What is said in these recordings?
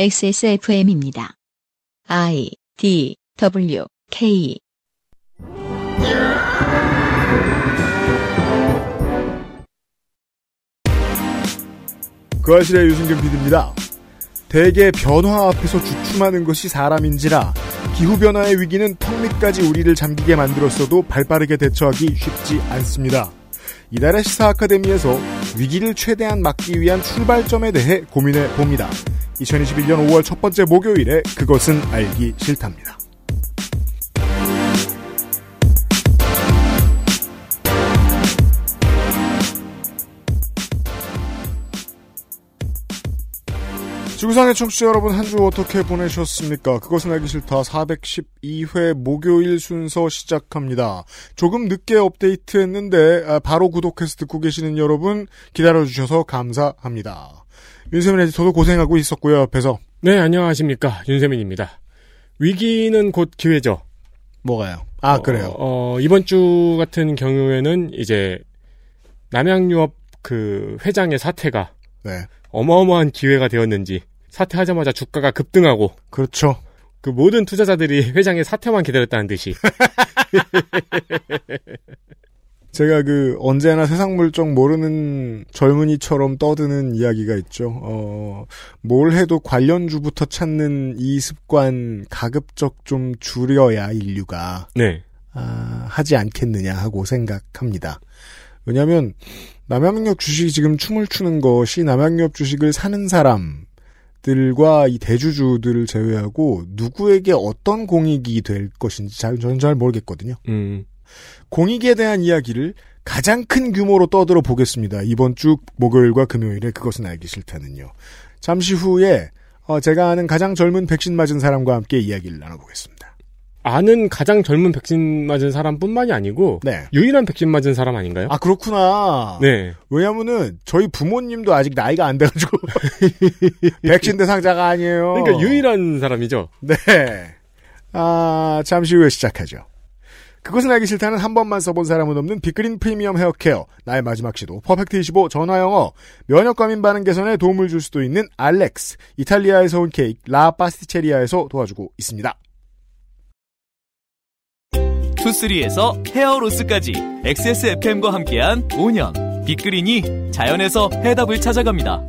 XSFM입니다. I D W K 그 아실의 유승균 PD입니다. 대개 변화 앞에서 주춤하는 것이 사람인지라 기후변화의 위기는 턱 밑까지 우리를 잠기게 만들었어도 발빠르게 대처하기 쉽지 않습니다. 이달의 시사 아카데미에서 위기를 최대한 막기 위한 출발점에 대해 고민해 봅니다. 2021년 5월 첫 번째 목요일에 그것은 알기 싫답니다. 지구상의 청취자 여러분 한 주 어떻게 보내셨습니까? 그것은 알기 싫다 412회 목요일 순서 시작합니다. 조금 늦게 업데이트했는데 아, 바로 구독해서 듣고 계시는 여러분 기다려주셔서 감사합니다. 윤세민 에디터도 고생하고 있었고요. 옆에서 네, 안녕하십니까. 윤세민입니다. 위기는 곧 기회죠. 뭐가요? 아 어, 그래요. 어, 이번 주 같은 경우에는 이제 남양유업 그 회장의 사태가 네, 어마어마한 기회가 되었는지 사퇴하자마자 주가가 급등하고 그렇죠. 그 모든 투자자들이 회장의 사퇴만 기다렸다는 듯이 제가 그 언제나 세상 물정 모르는 젊은이처럼 떠드는 이야기가 있죠. 어, 뭘 해도 관련주부터 찾는 이 습관 가급적 좀 줄여야 인류가 네. 아, 하지 않겠느냐 하고 생각합니다. 왜냐하면 남양유업 주식이 지금 춤을 추는 것이 남양유업 주식을 사는 사람 들과 이 대주주들을 제외하고 누구에게 어떤 공익이 될 것인지 잘, 저는 잘 모르겠거든요. 음. 공익에 대한 이야기를 가장 큰 규모로 떠들어 보겠습니다. 이번 주 목요일과 금요일에 그것은 알기 싫다는요. 잠시 후에 어, 제가 아는 가장 젊은 백신 맞은 사람과 함께 이야기를 나눠보겠습니다. 아는 가장 젊은 백신 맞은 사람뿐만이 아니고 네. 유일한 백신 맞은 사람 아닌가요? 아 그렇구나. 네. 왜냐면은 저희 부모님도 아직 나이가 안 돼가지고 백신 대상자가 아니에요. 그러니까 유일한 사람이죠. 네. 아 잠시 후에 시작하죠. 그것은 알기 싫다는 한 번만 써본 사람은 없는 빅그린 프리미엄 헤어케어 나의 마지막 시도 퍼펙트25 전화영어 면역과민 반응 개선에 도움을 줄 수도 있는 알렉스 이탈리아에서 온 케이크 라 파스티체리아에서 도와주고 있습니다. 투쓰리에서 헤어로스까지 XSFM과 함께한 5년 빅그린이 자연에서 해답을 찾아갑니다.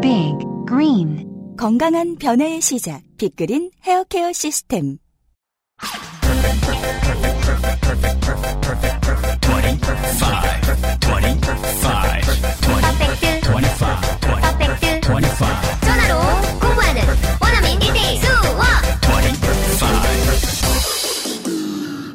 Big Green 건강한 변화의 시작. 빅그린 헤어케어 시스템.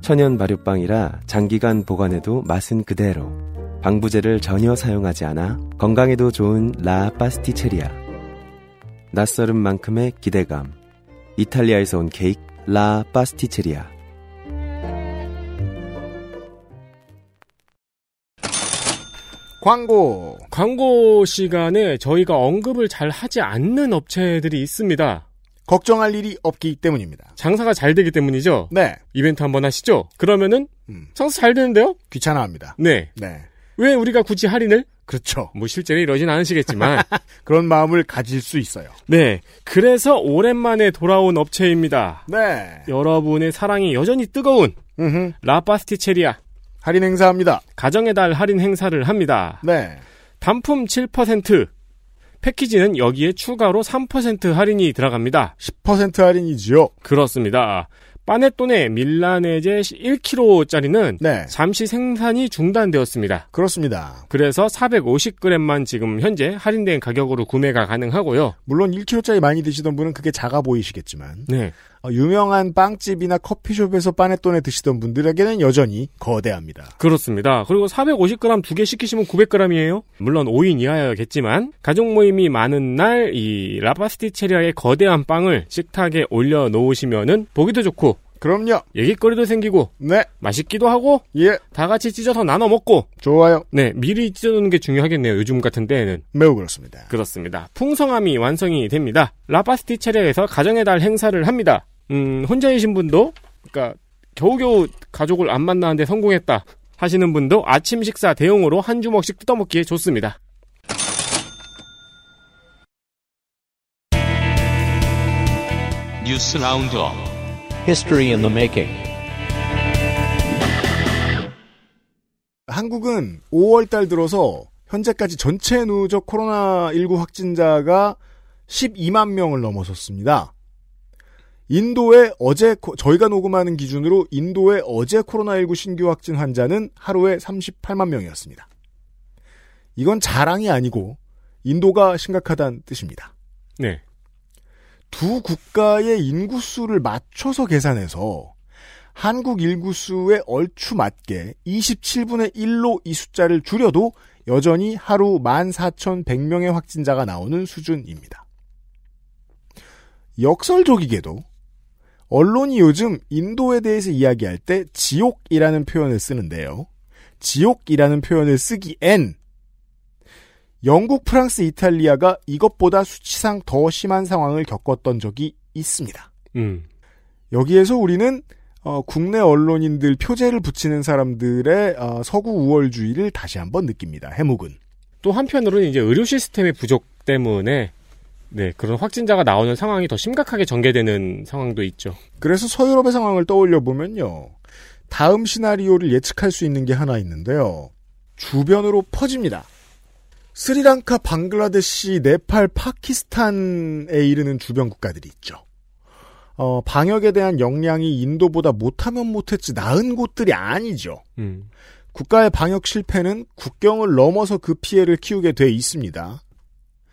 천연 발효빵이라 장기간 보관해도 맛은 그대로. 방부제를 전혀 사용하지 않아 건강에도 좋은 라 파스티체리아. 낯설은 만큼의 기대감. 이탈리아에서 온 케이크 라 파스티체리아. 광고 광고 시간에 저희가 언급을 잘 하지 않는 업체들이 있습니다. 걱정할 일이 없기 때문입니다. 장사가 잘 되기 때문이죠. 네 이벤트 한번 하시죠. 그러면은 음, 장사 잘 되는데요? 귀찮아합니다. 네. 네 왜 우리가 굳이 할인을? 그렇죠. 뭐 실제로 이러진 않으시겠지만. 그런 마음을 가질 수 있어요. 네. 그래서 오랜만에 돌아온 업체입니다. 네 여러분의 사랑이 여전히 뜨거운 음흠. 라파스티체리아 할인 행사합니다. 가정의 달 할인 행사를 합니다. 네 단품 7%, 패키지는 여기에 추가로 3% 할인이 들어갑니다. 10% 할인이지요. 그렇습니다. 파네토네 밀라네제 1kg짜리는 네. 잠시 생산이 중단되었습니다. 그렇습니다. 그래서 450g만 지금 현재 할인된 가격으로 구매가 가능하고요. 물론 1kg짜리 많이 드시던 분은 그게 작아 보이시겠지만 네. 어, 유명한 빵집이나 커피숍에서 빠네톤에 드시던 분들에게는 여전히 거대합니다. 그렇습니다. 그리고 450g 두 개 시키시면 900g이에요. 물론 5인 이하였겠지만 가족 모임이 많은 날 이 라파스티체리아의 거대한 빵을 식탁에 올려 놓으시면은 보기도 좋고 그럼요. 얘기거리도 생기고 네. 맛있기도 하고 예. 다 같이 찢어서 나눠 먹고 좋아요. 네 미리 찢어놓는 게 중요하겠네요. 요즘 같은 때에는 매우 그렇습니다. 그렇습니다. 풍성함이 완성이 됩니다. 라파스티체리아에서 가정의 달 행사를 합니다. 음 혼자이신 분도 그러니까 겨우겨우 가족을 안 만나는데 성공했다 하시는 분도 아침 식사 대용으로 한 주먹씩 뜯어먹기에 좋습니다. 뉴스 roundup History in the making. 한국은 5월 달 들어서 현재까지 전체 누적 코로나19 확진자가 12만 명을 넘어섰습니다. 인도의 어제 코- 저희가 녹음하는 기준으로 인도의 어제 코로나19 신규 확진 환자는 하루에 38만 명이었습니다. 이건 자랑이 아니고 인도가 심각하다는 뜻입니다. 네. 두 국가의 인구수를 맞춰서 계산해서 한국 인구수에 얼추 맞게 27분의 1로 이 숫자를 줄여도 여전히 하루 14,100명의 확진자가 나오는 수준입니다. 역설적이게도 언론이 요즘 인도에 대해서 이야기할 때 지옥이라는 표현을 쓰는데요. 지옥이라는 표현을 쓰기엔 영국, 프랑스, 이탈리아가 이것보다 수치상 더 심한 상황을 겪었던 적이 있습니다. 음. 여기에서 우리는 어, 국내 언론인들 표제를 붙이는 사람들의 어, 서구 우월주의를 다시 한번 느낍니다. 해묵은. 또 한편으로는 이제 의료 시스템의 부족 때문에 네 그런 확진자가 나오는 상황이 더 심각하게 전개되는 상황도 있죠. 그래서 서유럽의 상황을 떠올려 보면요. 다음 시나리오를 예측할 수 있는 게 하나 있는데요. 주변으로 퍼집니다. 스리랑카, 방글라데시, 네팔, 파키스탄에 이르는 주변 국가들이 있죠. 어, 방역에 대한 역량이 인도보다 못하면 못했지 나은 곳들이 아니죠. 음. 국가의 방역 실패는 국경을 넘어서 그 피해를 키우게 돼 있습니다.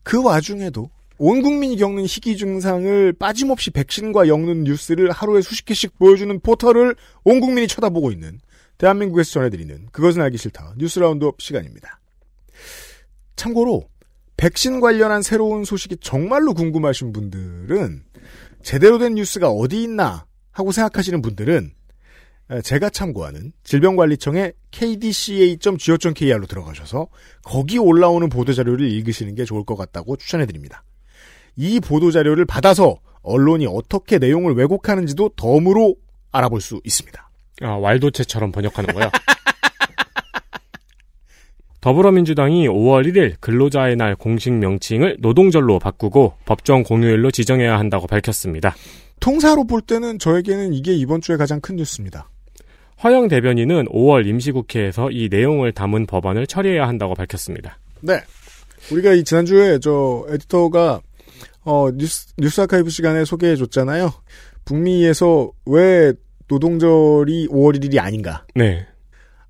그 와중에도 온 국민이 겪는 희귀 증상을 빠짐없이 백신과 엮는 뉴스를 하루에 수십 개씩 보여주는 포털을 온 국민이 쳐다보고 있는 대한민국에서 전해드리는 그것은 알기 싫다 뉴스 roundup 시간입니다. 참고로 백신 관련한 새로운 소식이 정말로 궁금하신 분들은 제대로 된 뉴스가 어디 있나 하고 생각하시는 분들은 제가 참고하는 질병관리청의 kdca.go.kr로 들어가셔서 거기 올라오는 보도자료를 읽으시는 게 좋을 것 같다고 추천해드립니다. 이 보도자료를 받아서 언론이 어떻게 내용을 왜곡하는지도 덤으로 알아볼 수 있습니다. 아 왈도체처럼 번역하는 거요. 더불어민주당이 5월 1일 근로자의 날 공식 명칭을 노동절로 바꾸고 법정 공휴일로 지정해야 한다고 밝혔습니다. 통사로 볼 때는 저에게는 이게 이번 주에 가장 큰 뉴스입니다. 허영 대변인은 5월 임시국회에서 이 내용을 담은 법안을 처리해야 한다고 밝혔습니다. 네. 우리가 이 지난주에 저 에디터가 어 뉴스 뉴스 아카이브 시간에 소개해 줬잖아요. 북미에서 왜 노동절이 5월 1일이 아닌가? 네.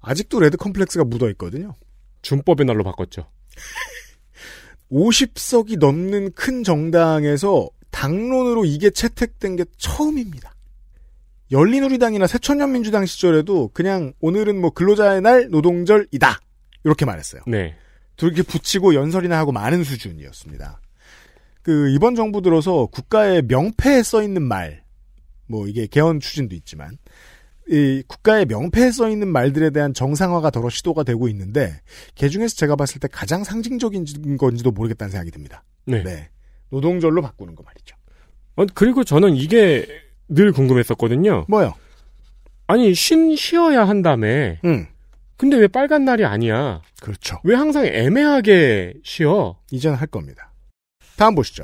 아직도 레드 컴플렉스가 묻어 있거든요. 준법의 날로 바꿨죠. 50석이 넘는 큰 정당에서 당론으로 이게 채택된 게 처음입니다. 열린우리당이나 새천년민주당 시절에도 그냥 오늘은 뭐 근로자의 날 노동절이다 이렇게 말했어요. 네. 그렇게 붙이고 연설이나 하고 많은 수준이었습니다. 그 이번 정부 들어서 국가의 명패에 써 있는 말, 뭐 이게 개헌 추진도 있지만 이 국가의 명패에 써 있는 말들에 대한 정상화가 더러 시도가 되고 있는데 개 중에서 제가 봤을 때 가장 상징적인 건지도 모르겠다는 생각이 듭니다. 네. 노동절로 바꾸는 거 말이죠. 어, 그리고 저는 이게 늘 궁금했었거든요. 뭐요? 아니 쉰 쉬어야 한다며. 응. 근데 왜 빨간 날이 아니야? 그렇죠. 왜 항상 애매하게 쉬어? 이제는 할 겁니다. 다음 보시죠.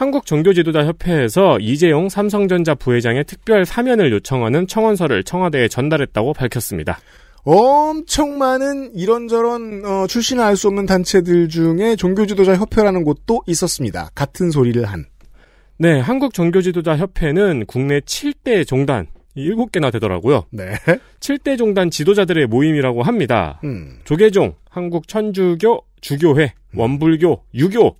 한국 종교지도자 협회에서 이재용 삼성전자 부회장의 특별 사면을 요청하는 청원서를 청와대에 전달했다고 밝혔습니다. 엄청 많은 이런저런 어, 출신을 알 수 없는 단체들 중에 종교지도자 협회라는 곳도 있었습니다. 같은 소리를 한. 네, 한국 종교지도자 협회는 국내 7대 종단, 7개나 되더라고요. 네. 7대 종단 지도자들의 모임이라고 합니다. 음. 조계종, 한국 천주교, 주교회, 원불교, 유교,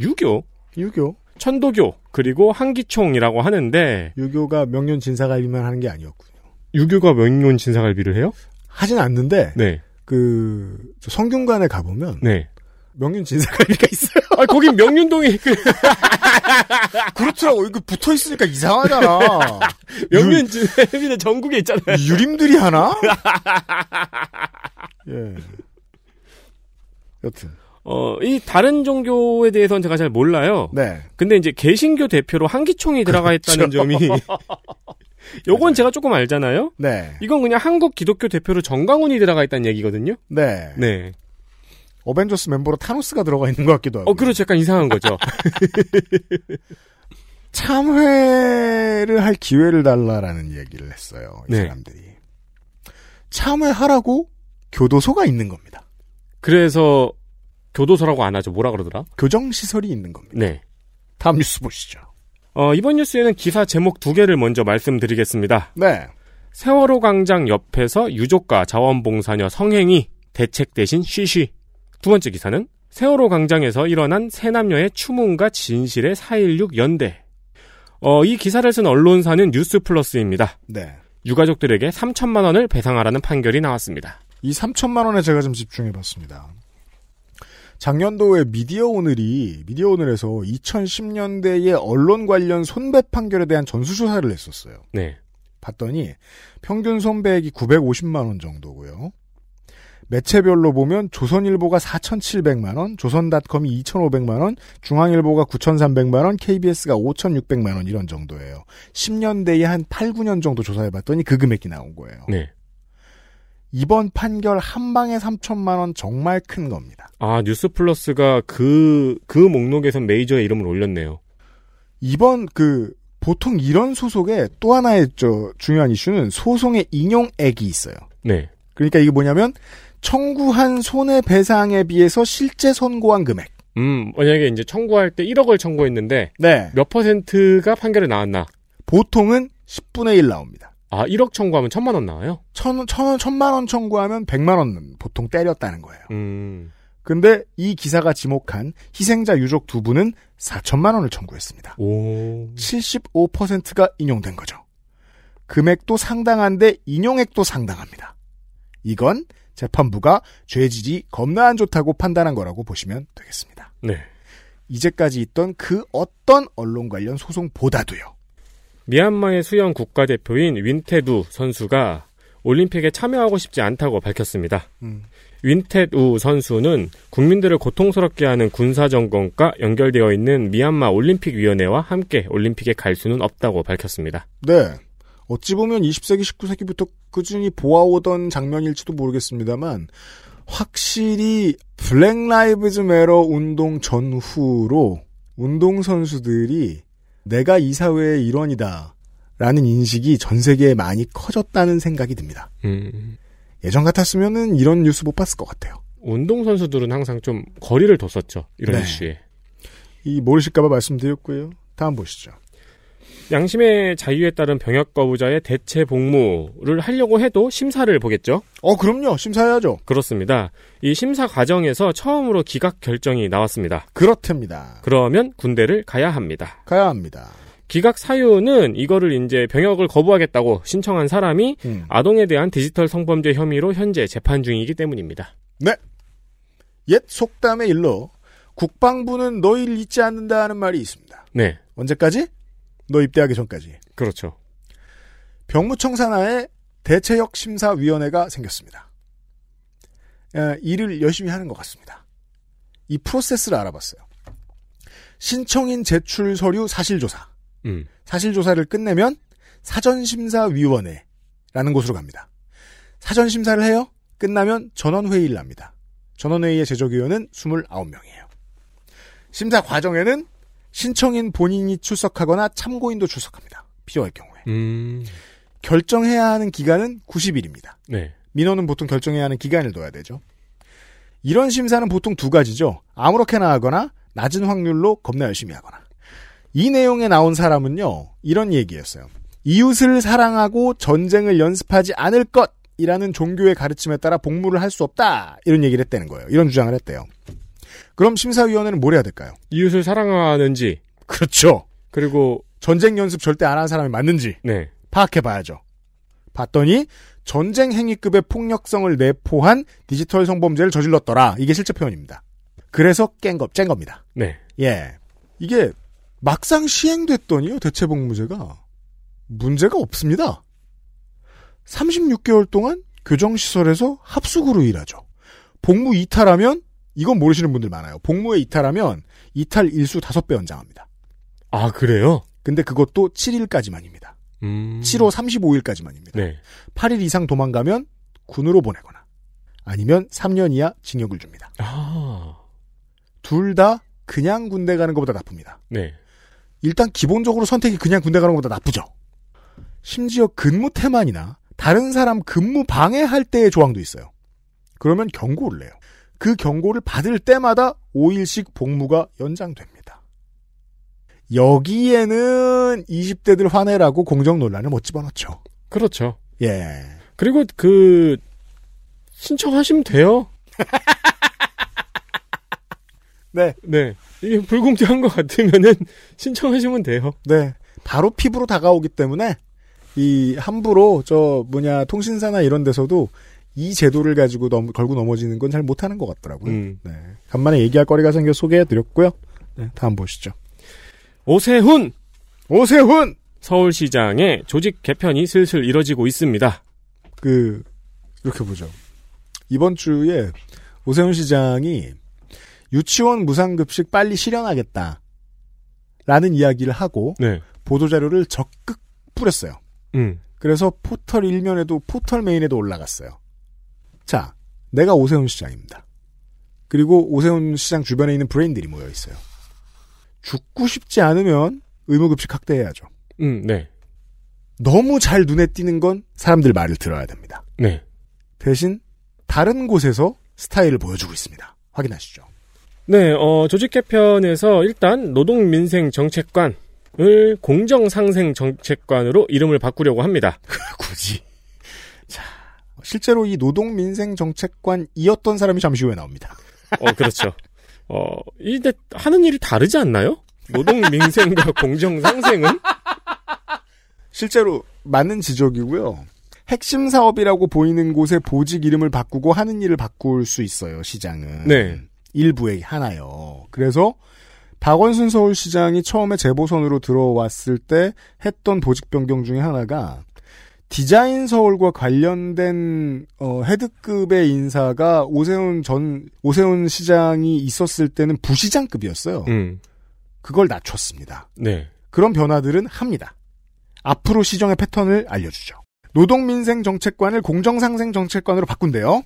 유교, 유교, 천도교, 그리고 한기총이라고 하는데 유교가 명륜 진사갈비만 하는 게 아니었군요. 유교가 명륜 진사갈비를 해요? 하진 않는데 네. 그 성균관에 가 보면 네. 명륜 진사갈비가 있어요. 아, 거긴 명륜동이 그 그렇더라고. 이거 붙어 있으니까 이상하잖아. 명륜 진사갈비는 전국에 있잖아요. 유림들이 하나? 예. 여튼. 어, 이 다른 종교에 대해서는 제가 잘 몰라요. 네. 근데 이제 개신교 대표로 한기총이 들어가 있다는 그렇죠. 점이 요건 제가 조금 알잖아요. 네. 이건 그냥 한국 기독교 대표로 정광훈이 들어가 있다는 얘기거든요. 네. 네. 어벤져스 멤버로 타노스가 들어가 있는 것 같기도 하고. 어, 그렇죠. 약간 이상한 거죠. 참회를 할 기회를 달라라는 얘기를 했어요. 이 네. 사람들이. 참회하라고 교도소가 있는 겁니다. 그래서 교도소라고 안 하죠. 뭐라 그러더라? 교정시설이 있는 겁니다. 네. 다음 뉴스 보시죠. 어, 이번 뉴스에는 기사 제목 두 개를 먼저 말씀드리겠습니다. 네. 세월호 광장 옆에서 유족과 자원봉사녀 성행위 대책 대신 쉬쉬. 두 번째 기사는 세월호 광장에서 일어난 세 남녀의 추문과 진실의 4.16 연대. 어, 이 기사를 쓴 언론사는 뉴스플러스입니다. 네. 유가족들에게 3천만 원을 배상하라는 판결이 나왔습니다. 이 3천만 원에 제가 좀 집중해봤습니다. 작년도에 미디어 오늘이 미디어 오늘에서 2010년대의 언론 관련 손배 판결에 대한 전수조사를 했었어요. 네. 봤더니 평균 손배액이 950만 원 정도고요. 매체별로 보면 조선일보가 4,700만 원, 조선닷컴이 2,500만 원, 중앙일보가 9,300만 원, KBS가 5,600만 원 이런 정도예요. 10년대에 한 8, 9년 정도 조사해 봤더니 그 금액이 나온 거예요. 네. 이번 판결 한 방에 3천만 원 정말 큰 겁니다. 아, 뉴스 플러스가 그, 그 목록에서 메이저의 이름을 올렸네요. 이번 그 보통 이런 소송에 또 하나의 저 중요한 이슈는 소송의 인용액이 있어요. 네. 그러니까 이게 뭐냐면 청구한 손해배상에 비해서 실제 선고한 금액. 음, 만약에 이제 청구할 때 1억을 청구했는데 네. 몇 퍼센트가 판결에 나왔나? 보통은 10분의 1 나옵니다. 아, 1억 청구하면 천만 원 나와요? 천, 천 원, 천만 원 청구하면 100만 원 보통 때렸다는 거예요. 음. 근데 이 기사가 지목한 희생자 유족 두 분은 4천만 원을 청구했습니다. 오. 75%가 인용된 거죠. 금액도 상당한데 인용액도 상당합니다. 이건 재판부가 죄질이 겁나 안 좋다고 판단한 거라고 보시면 되겠습니다. 네. 이제까지 있던 그 어떤 언론 관련 소송보다도요. 미얀마의 수영 국가대표인 윈테두 선수가 올림픽에 참여하고 싶지 않다고 밝혔습니다. 음. 윈테두 선수는 국민들을 고통스럽게 하는 군사정권과 연결되어 있는 미얀마 올림픽위원회와 함께 올림픽에 갈 수는 없다고 밝혔습니다. 네. 어찌 보면 20세기, 19세기부터 꾸준히 보아오던 장면일지도 모르겠습니다만, 확실히 Black Lives Matter 운동 전후로 운동선수들이 내가 이 사회의 일원이다. 라는 인식이 전 세계에 많이 커졌다는 생각이 듭니다. 음, 예전 같았으면은 이런 뉴스 못 봤을 것 같아요. 운동 선수들은 항상 좀 거리를 뒀었죠. 이런 네. 이슈에. 이 모르실까봐 말씀드렸고요. 다음 보시죠. 양심의 자유에 따른 병역 거부자의 대체 복무를 하려고 해도 심사를 보겠죠? 어, 그럼요. 심사해야죠. 그렇습니다. 이 심사 과정에서 처음으로 기각 결정이 나왔습니다. 그렇답니다. 그러면 군대를 가야 합니다. 가야 합니다. 기각 사유는 이거를 이제 병역을 거부하겠다고 신청한 사람이 음. 아동에 대한 디지털 성범죄 혐의로 현재 재판 중이기 때문입니다. 네. 옛 속담의 일로 국방부는 너희를 잊지 않는다는 말이 있습니다. 네, 언제까지? 너 입대하기 전까지. 그렇죠. 병무청 산하에 대체역 심사위원회가 생겼습니다. 에, 일을 열심히 하는 것 같습니다. 이 프로세스를 알아봤어요. 신청인 제출 서류 사실조사. 음, 사실 조사를 끝내면 사전심사위원회라는 곳으로 갑니다. 사전심사를 해요. 끝나면 전원회의를 합니다. 전원회의의 제적위원은 29명이에요. 심사 과정에는 신청인 본인이 출석하거나 참고인도 출석합니다. 필요할 경우에. 음, 결정해야 하는 기간은 90일입니다. 네, 민원은 보통 결정해야 하는 기간을 둬야 되죠. 이런 심사는 보통 두 가지죠. 아무렇게나 하거나 낮은 확률로 겁나 열심히 하거나. 이 내용에 나온 사람은요, 이런 얘기였어요. 이웃을 사랑하고 전쟁을 연습하지 않을 것이라는 종교의 가르침에 따라 복무를 할 수 없다. 이런 얘기를 했다는 거예요. 이런 주장을 했대요. 그럼 심사위원회는 뭘 해야 될까요? 이웃을 사랑하는지. 그렇죠. 그리고 전쟁 연습 절대 안 하는 사람이 맞는지 네. 파악해 봐야죠. 봤더니 전쟁 행위급의 폭력성을 내포한 디지털 성범죄를 저질렀더라. 이게 실제 표현입니다. 그래서 깬 거, 짠 겁니다. 네. 예. 이게 막상 시행됐더니요, 대체복무제가 문제가 없습니다. 36개월 동안 교정시설에서 합숙으로 일하죠. 복무 이탈하면, 이건 모르시는 분들 많아요. 복무에 이탈하면 이탈 일수 5배 연장합니다. 아, 그래요? 근데 그것도 7일까지만입니다. 음. 7호 35일까지만입니다. 네. 8일 이상 도망가면 군으로 보내거나 아니면 3년 이하 징역을 줍니다. 아. 둘 다 그냥 군대 가는 것보다 나쁩니다. 네. 일단 기본적으로 선택이 그냥 군대 가는 것보다 나쁘죠. 심지어 근무 태만이나 다른 사람 근무 방해할 때의 조항도 있어요. 그러면 경고를 내요. 그 경고를 받을 때마다 5일씩 복무가 연장됩니다. 여기에는 20대들 화내라고 공정 논란을 못 집어넣죠. 그렇죠. 예. 그리고 그 신청하시면 돼요. 네. 네. 이게 불공정한 것 같으면은 신청하시면 돼요. 네. 바로 피부로 다가오기 때문에 이 함부로 저 뭐냐 통신사나 이런 데서도 이 제도를 가지고 넘, 걸고 넘어지는 건 잘 못하는 것 같더라고요. 음. 네. 간만에 얘기할 거리가 생겨 소개해드렸고요. 네, 다음 보시죠. 오세훈! 오세훈! 서울시장의 조직 개편이 슬슬 이뤄지고 있습니다. 그, 이렇게 보죠. 이번 주에 오세훈 시장이 유치원 무상급식 빨리 실현하겠다. 라는 이야기를 하고, 네. 보도자료를 적극 뿌렸어요. 음. 그래서 포털 일면에도 포털 메인에도 올라갔어요. 자, 내가 오세훈 시장입니다. 그리고 오세훈 시장 주변에 있는 브레인들이 모여 있어요. 죽고 싶지 않으면 의무급식 확대해야죠. 음, 네. 너무 잘 눈에 띄는 건 사람들 말을 들어야 됩니다. 네. 대신 다른 곳에서 스타일을 보여주고 있습니다. 확인하시죠. 네, 어, 조직 개편에서 일단 노동민생 정책관을 공정상생 정책관으로 이름을 바꾸려고 합니다. 굳이. 자, 실제로 이 노동민생 정책관이었던 사람이 잠시 후에 나옵니다. 어, 그렇죠. 어, 이데 하는 일이 다르지 않나요? 노동민생과 공정상생은? 실제로 맞는 지적이고요. 핵심 사업이라고 보이는 곳에 보직 이름을 바꾸고 하는 일을 바꿀 수 있어요, 시장은. 네. 일부의 하나요. 그래서 박원순 서울시장이 처음에 재보선으로 들어왔을 때 했던 보직 변경 중에 하나가 디자인 서울과 관련된 어, 헤드급의 인사가 오세훈 전 오세훈 시장이 있었을 때는 부시장급이었어요. 음. 그걸 낮췄습니다. 네. 그런 변화들은 합니다. 앞으로 시정의 패턴을 알려주죠. 노동민생 정책관을 공정상생 정책관으로 바꾼대요.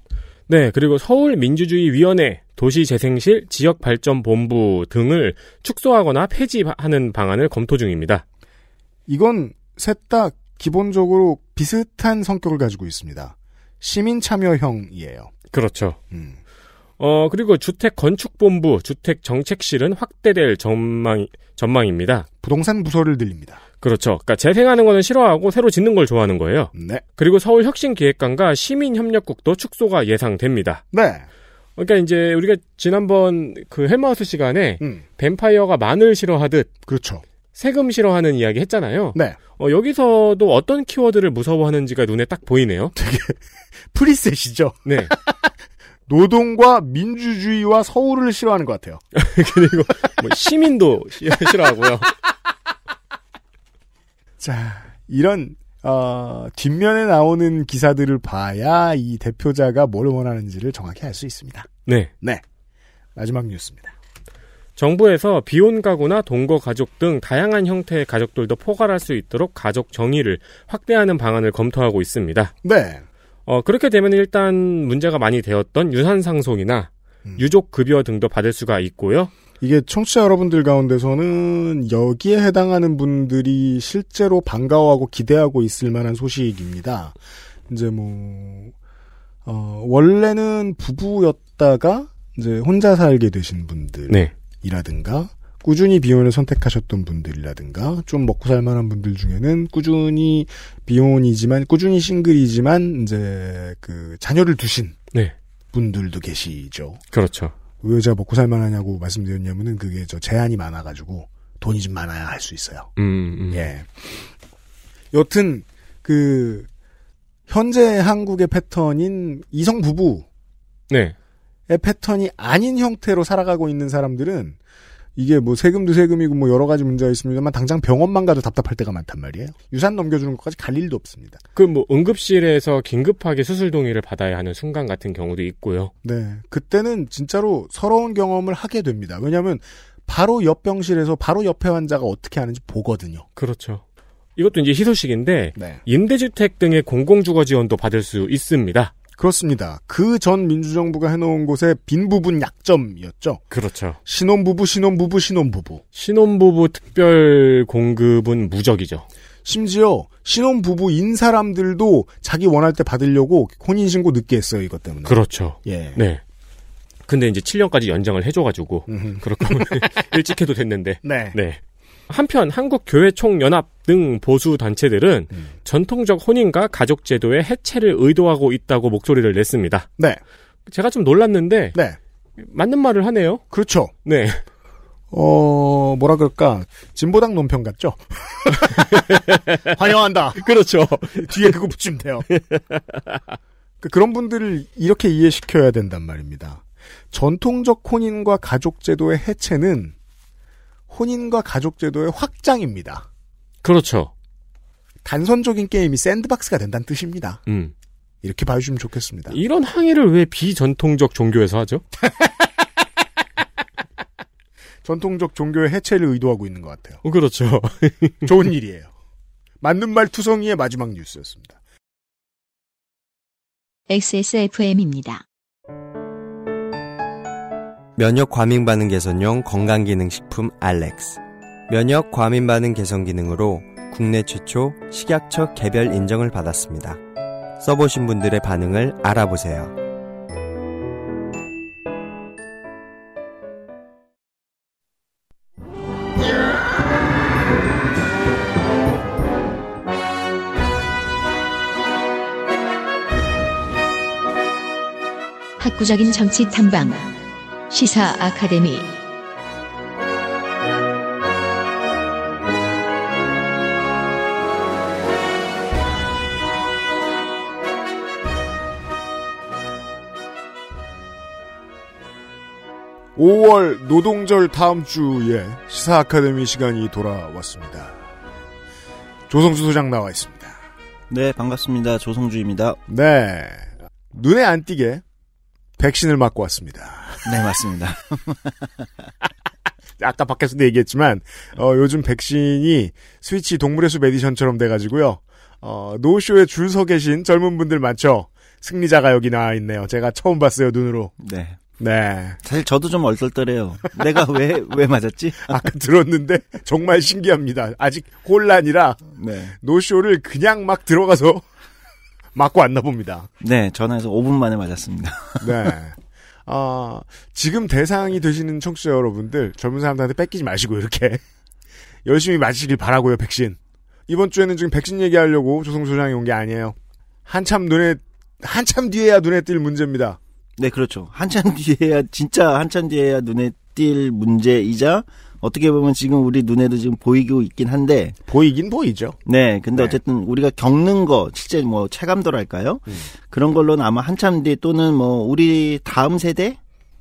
네, 그리고 서울민주주의위원회, 도시재생실, 지역발전본부 등을 축소하거나 폐지하는 방안을 검토 중입니다. 이건 셋 다 기본적으로 비슷한 성격을 가지고 있습니다. 시민 참여형이에요. 그렇죠. 음. 어, 그리고 주택건축본부, 주택정책실은 확대될 전망, 전망입니다. 부동산 부서를 늘립니다. 그렇죠. 그러니까 재생하는 거는 싫어하고 새로 짓는 걸 좋아하는 거예요. 네. 그리고 서울혁신기획관과 시민협력국도 축소가 예상됩니다. 네. 그러니까 이제 우리가 지난번 그 헬마우스 시간에 음. 뱀파이어가 마늘 싫어하듯 그렇죠. 세금 싫어하는 이야기 했잖아요. 네. 어, 여기서도 어떤 키워드를 무서워하는지가 눈에 딱 보이네요. preset이죠. 네. 노동과 민주주의와 서울을 싫어하는 것 같아요. 그리고 뭐 시민도 싫어하고요. 자, 이런 어, 뒷면에 나오는 기사들을 봐야 이 대표자가 뭘 원하는지를 정확히 알 수 있습니다. 네. 네. 마지막 뉴스입니다. 정부에서 비혼 가구나 동거 가족 등 다양한 형태의 가족들도 포괄할 수 있도록 가족 정의를 확대하는 방안을 검토하고 있습니다. 네. 어, 그렇게 되면 일단 문제가 많이 되었던 유산 상속이나 음. 유족 급여 등도 받을 수가 있고요. 이게 청취자 여러분들 가운데서는 여기에 해당하는 분들이 실제로 반가워하고 기대하고 있을 만한 소식입니다. 이제 뭐, 어, 원래는 부부였다가 이제 혼자 살게 되신 분들. 네. 이라든가 꾸준히 비혼을 선택하셨던 분들이라든가 좀 먹고 살 만한 분들 중에는 꾸준히 비혼이지만 꾸준히 싱글이지만 이제 그 자녀를 두신 네. 분들도 계시죠. 그렇죠. 왜 제가 먹고 살만하냐고 말씀드렸냐면은 그게 저 제한이 많아가지고 돈이 좀 많아야 할 수 있어요. 음, 음. 예. 여튼 그 현재 한국의 패턴인 이성 부부의 네. 패턴이 아닌 형태로 살아가고 있는 사람들은 이게 뭐 세금도 세금이고 뭐 여러 가지 문제가 있습니다만 당장 병원만 가도 답답할 때가 많단 말이에요. 유산 넘겨주는 것까지 갈 일도 없습니다. 그 뭐 응급실에서 긴급하게 수술 동의를 받아야 하는 순간 같은 경우도 있고요. 네. 그때는 진짜로 서러운 경험을 하게 됩니다. 왜냐하면 바로 옆 병실에서 바로 옆에 환자가 어떻게 하는지 보거든요. 그렇죠. 이것도 이제 희소식인데 네. 임대주택 등의 공공주거 지원도 받을 수 있습니다. 그렇습니다. 그 전 민주정부가 해놓은 곳에 빈 부분 약점이었죠. 그렇죠. 신혼부부, 신혼부부, 신혼부부. 신혼부부 특별 공급은 무적이죠. 심지어 신혼부부인 사람들도 자기 원할 때 받으려고 혼인신고 늦게 했어요, 이것 때문에. 그렇죠. 예. 네. 근데 이제 7년까지 연장을 해줘가지고 거면 일찍 해도 됐는데. 네. 네. 한편 한국교회총연합 등 보수 단체들은 음. 전통적 혼인과 가족 제도의 해체를 의도하고 있다고 목소리를 냈습니다. 네. 제가 좀 놀랐는데 네. 맞는 말을 하네요. 그렇죠. 네. 어, 뭐라 그럴까. 진보당 논평 같죠? 환영한다. 그렇죠. 뒤에 그거 붙이면 돼요. 그- 그런 분들을 이렇게 이해시켜야 된단 말입니다. 전통적 혼인과 가족제도의 해체는 혼인과 가족제도의 확장입니다. 그렇죠. 단선적인 게임이 샌드박스가 된다는 뜻입니다. 음. 이렇게 봐주시면 좋겠습니다. 이런 항의를 왜 비전통적 종교에서 하죠? 전통적 종교의 해체를 의도하고 있는 것 같아요. 어, 그렇죠. 좋은 일이에요. 맞는 말 투성이의 마지막 뉴스였습니다. XSFM입니다. 면역 과민 반응 개선용 건강 기능 식품 알렉스. 면역 과민 반응 개선 기능으로 국내 최초 식약처 개별 인정을 받았습니다. 써보신 분들의 반응을 알아보세요. 학구적인 정치 탐방 시사 아카데미 오월 노동절 다음 주에 시사 아카데미 시간이 돌아왔습니다. 조성수 소장 나와 있습니다. 네, 반갑습니다. 조성주입니다. 네. 눈에 안 띄게 백신을 맞고 왔습니다. 네, 맞습니다. 아까 밖에서도 얘기했지만 어, 요즘 백신이 스위치 동물의 숲 에디션처럼 돼가지고요. 어, 노쇼에 줄 서 계신 젊은 분들 많죠. 승리자가 여기 나와 있네요. 제가 처음 봤어요 눈으로. 네. 네. 사실 저도 좀 얼떨떨해요. 내가 왜, 왜 맞았지? 아까 들었는데 정말 신기합니다. 아직 혼란이라 네. 노쇼를 그냥 막 들어가서 맞고 왔나 봅니다. 네, 전화해서 5분 만에 맞았습니다. 네. 아, 지금 대상이 되시는 청취자 여러분들, 젊은 사람들한테 뺏기지 마시고, 이렇게. 열심히 맞으시길 바라고요, 백신. 이번 주에는 지금 백신 얘기하려고 조성수 소장이 온 게 아니에요. 한참 눈에, 한참 뒤에야 눈에 띌 문제입니다. 네, 그렇죠. 한참 뒤에야, 진짜 한참 뒤에야 눈에 띌 문제이자, 어떻게 보면 지금 우리 눈에도 지금 보이고 있긴 한데, 보이긴 보이죠. 네, 근데 네. 어쨌든 우리가 겪는 거, 실제 뭐 체감도랄까요? 음. 그런 걸로는 아마 한참 뒤 또는 뭐 우리 다음 세대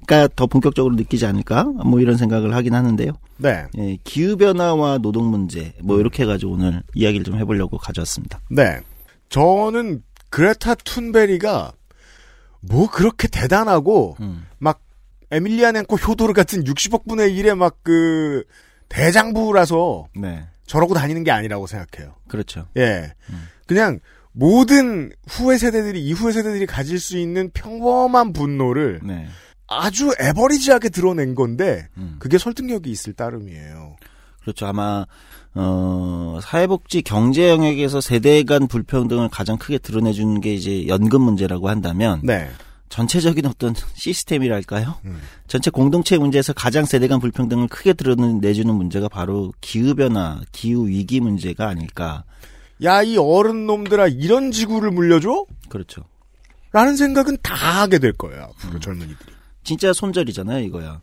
가 더 본격적으로 느끼지 않을까? 뭐 이런 생각을 하긴 하는데요. 네. 예, 기후 변화와 노동 문제, 뭐 이렇게 해가지고 오늘 이야기를 좀 해보려고 가져왔습니다. 네. 저는 그레타 툰베리가 뭐 그렇게 대단하고, 음. 막, 에밀리아넨코 효도르 같은 60억 분의 1의 막 그, 대장부라서 네, 저러고 다니는 게 아니라고 생각해요. 그렇죠. 예. 음. 그냥 모든 후회 세대들이, 이후의 세대들이 가질 수 있는 평범한 분노를 네, 아주 에버리지하게 드러낸 건데, 음. 그게 설득력이 있을 따름이에요. 그렇죠. 아마 어 사회복지 경제 영역에서 세대 간 불평등을 가장 크게 드러내 주는 게 이제 연금 문제라고 한다면 네. 전체적인 어떤 시스템이랄까요? 음. 전체 공동체 문제에서 가장 세대 간 불평등을 크게 드러내주는 문제가 바로 기후변화, 기후위기 문제가 아닐까. 야, 이 어른 놈들아, 이런 지구를 물려줘? 그렇죠. 라는 생각은 다 하게 될 거예요, 앞으로 음. 젊은이들이. 진짜 손절이잖아요, 이거야.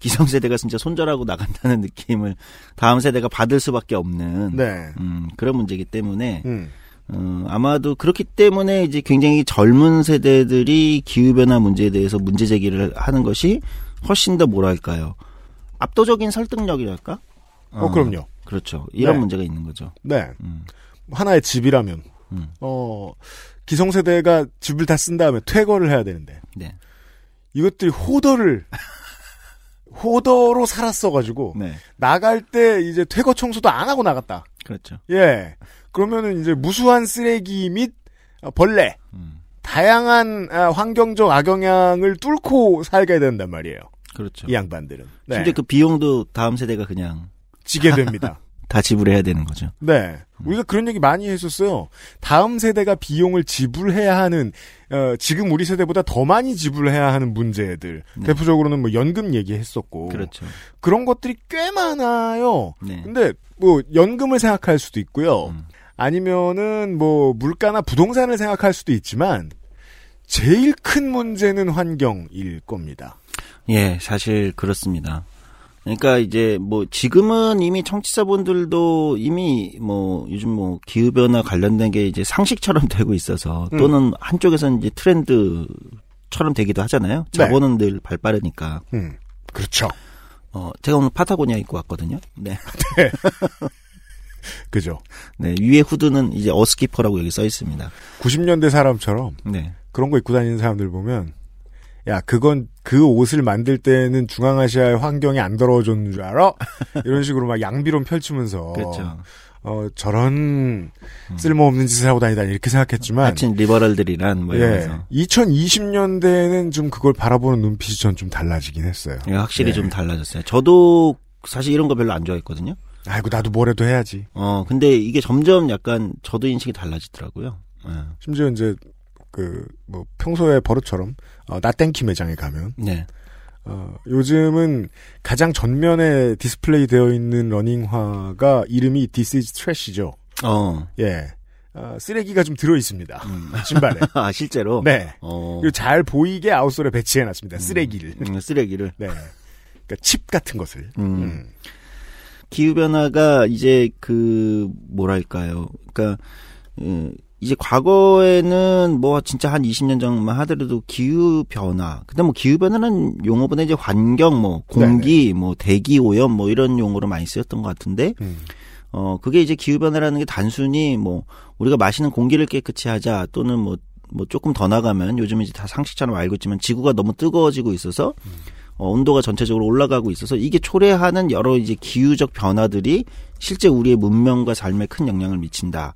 기성세대가 진짜 손절하고 나간다는 느낌을 다음 세대가 받을 수밖에 없는 네. 음, 그런 문제이기 때문에 음. 어, 아마도 그렇기 때문에 이제 굉장히 젊은 세대들이 기후변화 문제에 대해서 문제 제기를 하는 것이 훨씬 더 뭐랄까요. 압도적인 설득력이랄까? 어, 그럼요. 그렇죠. 이런 네. 문제가 있는 거죠. 네. 음. 하나의 집이라면, 음. 어, 기성세대가 집을 다 쓴 다음에 퇴거를 해야 되는데, 네. 이것들이 호더를, 호더로 살았어가지고, 네. 나갈 때 이제 퇴거 청소도 안 하고 나갔다. 그렇죠. 예. 그러면은 이제 무수한 쓰레기 및 어, 벌레, 음. 다양한 아, 환경적 악영향을 뚫고 살게 된단 말이에요. 그렇죠. 이 양반들은. 네. 심지어 그 비용도 다음 세대가 그냥 지게 됩니다. 다 지불해야 되는 거죠. 네. 우리가 그런 얘기 많이 했었어요. 다음 세대가 비용을 지불해야 하는, 어, 지금 우리 세대보다 더 많이 지불해야 하는 문제들. 네. 대표적으로는 뭐 연금 얘기했었고. 그렇죠. 그런 것들이 꽤 많아요. 네. 근데 뭐 연금을 생각할 수도 있고요. 음. 아니면은 뭐 물가나 부동산을 생각할 수도 있지만 제일 큰 문제는 환경일 겁니다. 예, 사실 그렇습니다. 그러니까 이제 뭐 지금은 이미 청취자분들도 이미 뭐 요즘 뭐 기후 변화 관련된 게 이제 상식처럼 되고 있어서 음. 또는 한쪽에서는 이제 트렌드처럼 되기도 하잖아요. 네. 자본은 늘 발빠르니까. 음. 그렇죠. 어, 제가 오늘 파타고니아 입고 왔거든요. 네. 그죠. 네, 위에 후드는 이제 어스키퍼라고 여기 써 있습니다. 90년대 사람처럼 네. 그런 거 입고 다니는 사람들 보면 야 그건 그 옷을 만들 때는 중앙아시아의 환경이 안 더러워졌는 줄 알아? 이런 식으로 막 양비론 펼치면서 그렇죠. 어 저런 쓸모없는 짓을 하고 다니다니 이렇게 생각했지만 하여튼 리버럴들이란 뭐 예, 이러면서. 2020년대에는 좀 그걸 바라보는 눈빛이 전 좀 달라지긴 했어요. 예, 확실히 네. 좀 달라졌어요. 저도 사실 이런 거 별로 안 좋아했거든요. 아이고 나도 뭐라도 해야지. 어, 근데 이게 점점 약간 저도 인식이 달라지더라고요. 예. 심지어 이제 그 뭐 평소에 버릇처럼 어, 나땡키 매장에 가면 네. 어, 요즘은 가장 전면에 디스플레이 되어 있는 러닝화가 이름이 This is Trash이죠. 어. 예. 어, 쓰레기가 좀 들어 있습니다. 신발에. 아, 실제로? 네. 어. 잘 보이게 outsole에 배치해 놨습니다. 쓰레기를. 음, 쓰레기를. 네. 그러니까 칩 같은 것을. 음. 음. 기후변화가 이제 그, 뭐랄까요. 그러니까, 음, 이제 과거에는 뭐 진짜 한 20년 전만 하더라도 기후 변화. 근데 뭐 기후 변화는 용어보다 이제 환경, 뭐 공기, 뭐 대기 오염 뭐 이런 용어로 많이 쓰였던 것 같은데, 음. 어, 그게 이제 기후 변화라는 게 단순히 뭐 우리가 마시는 공기를 깨끗이 하자 또는 뭐, 뭐 조금 더 나가면 요즘 이제 다 상식처럼 알고 있지만 지구가 너무 뜨거워지고 있어서 어, 온도가 전체적으로 올라가고 있어서 이게 초래하는 여러 이제 기후적 변화들이 실제 우리의 문명과 삶에 큰 영향을 미친다.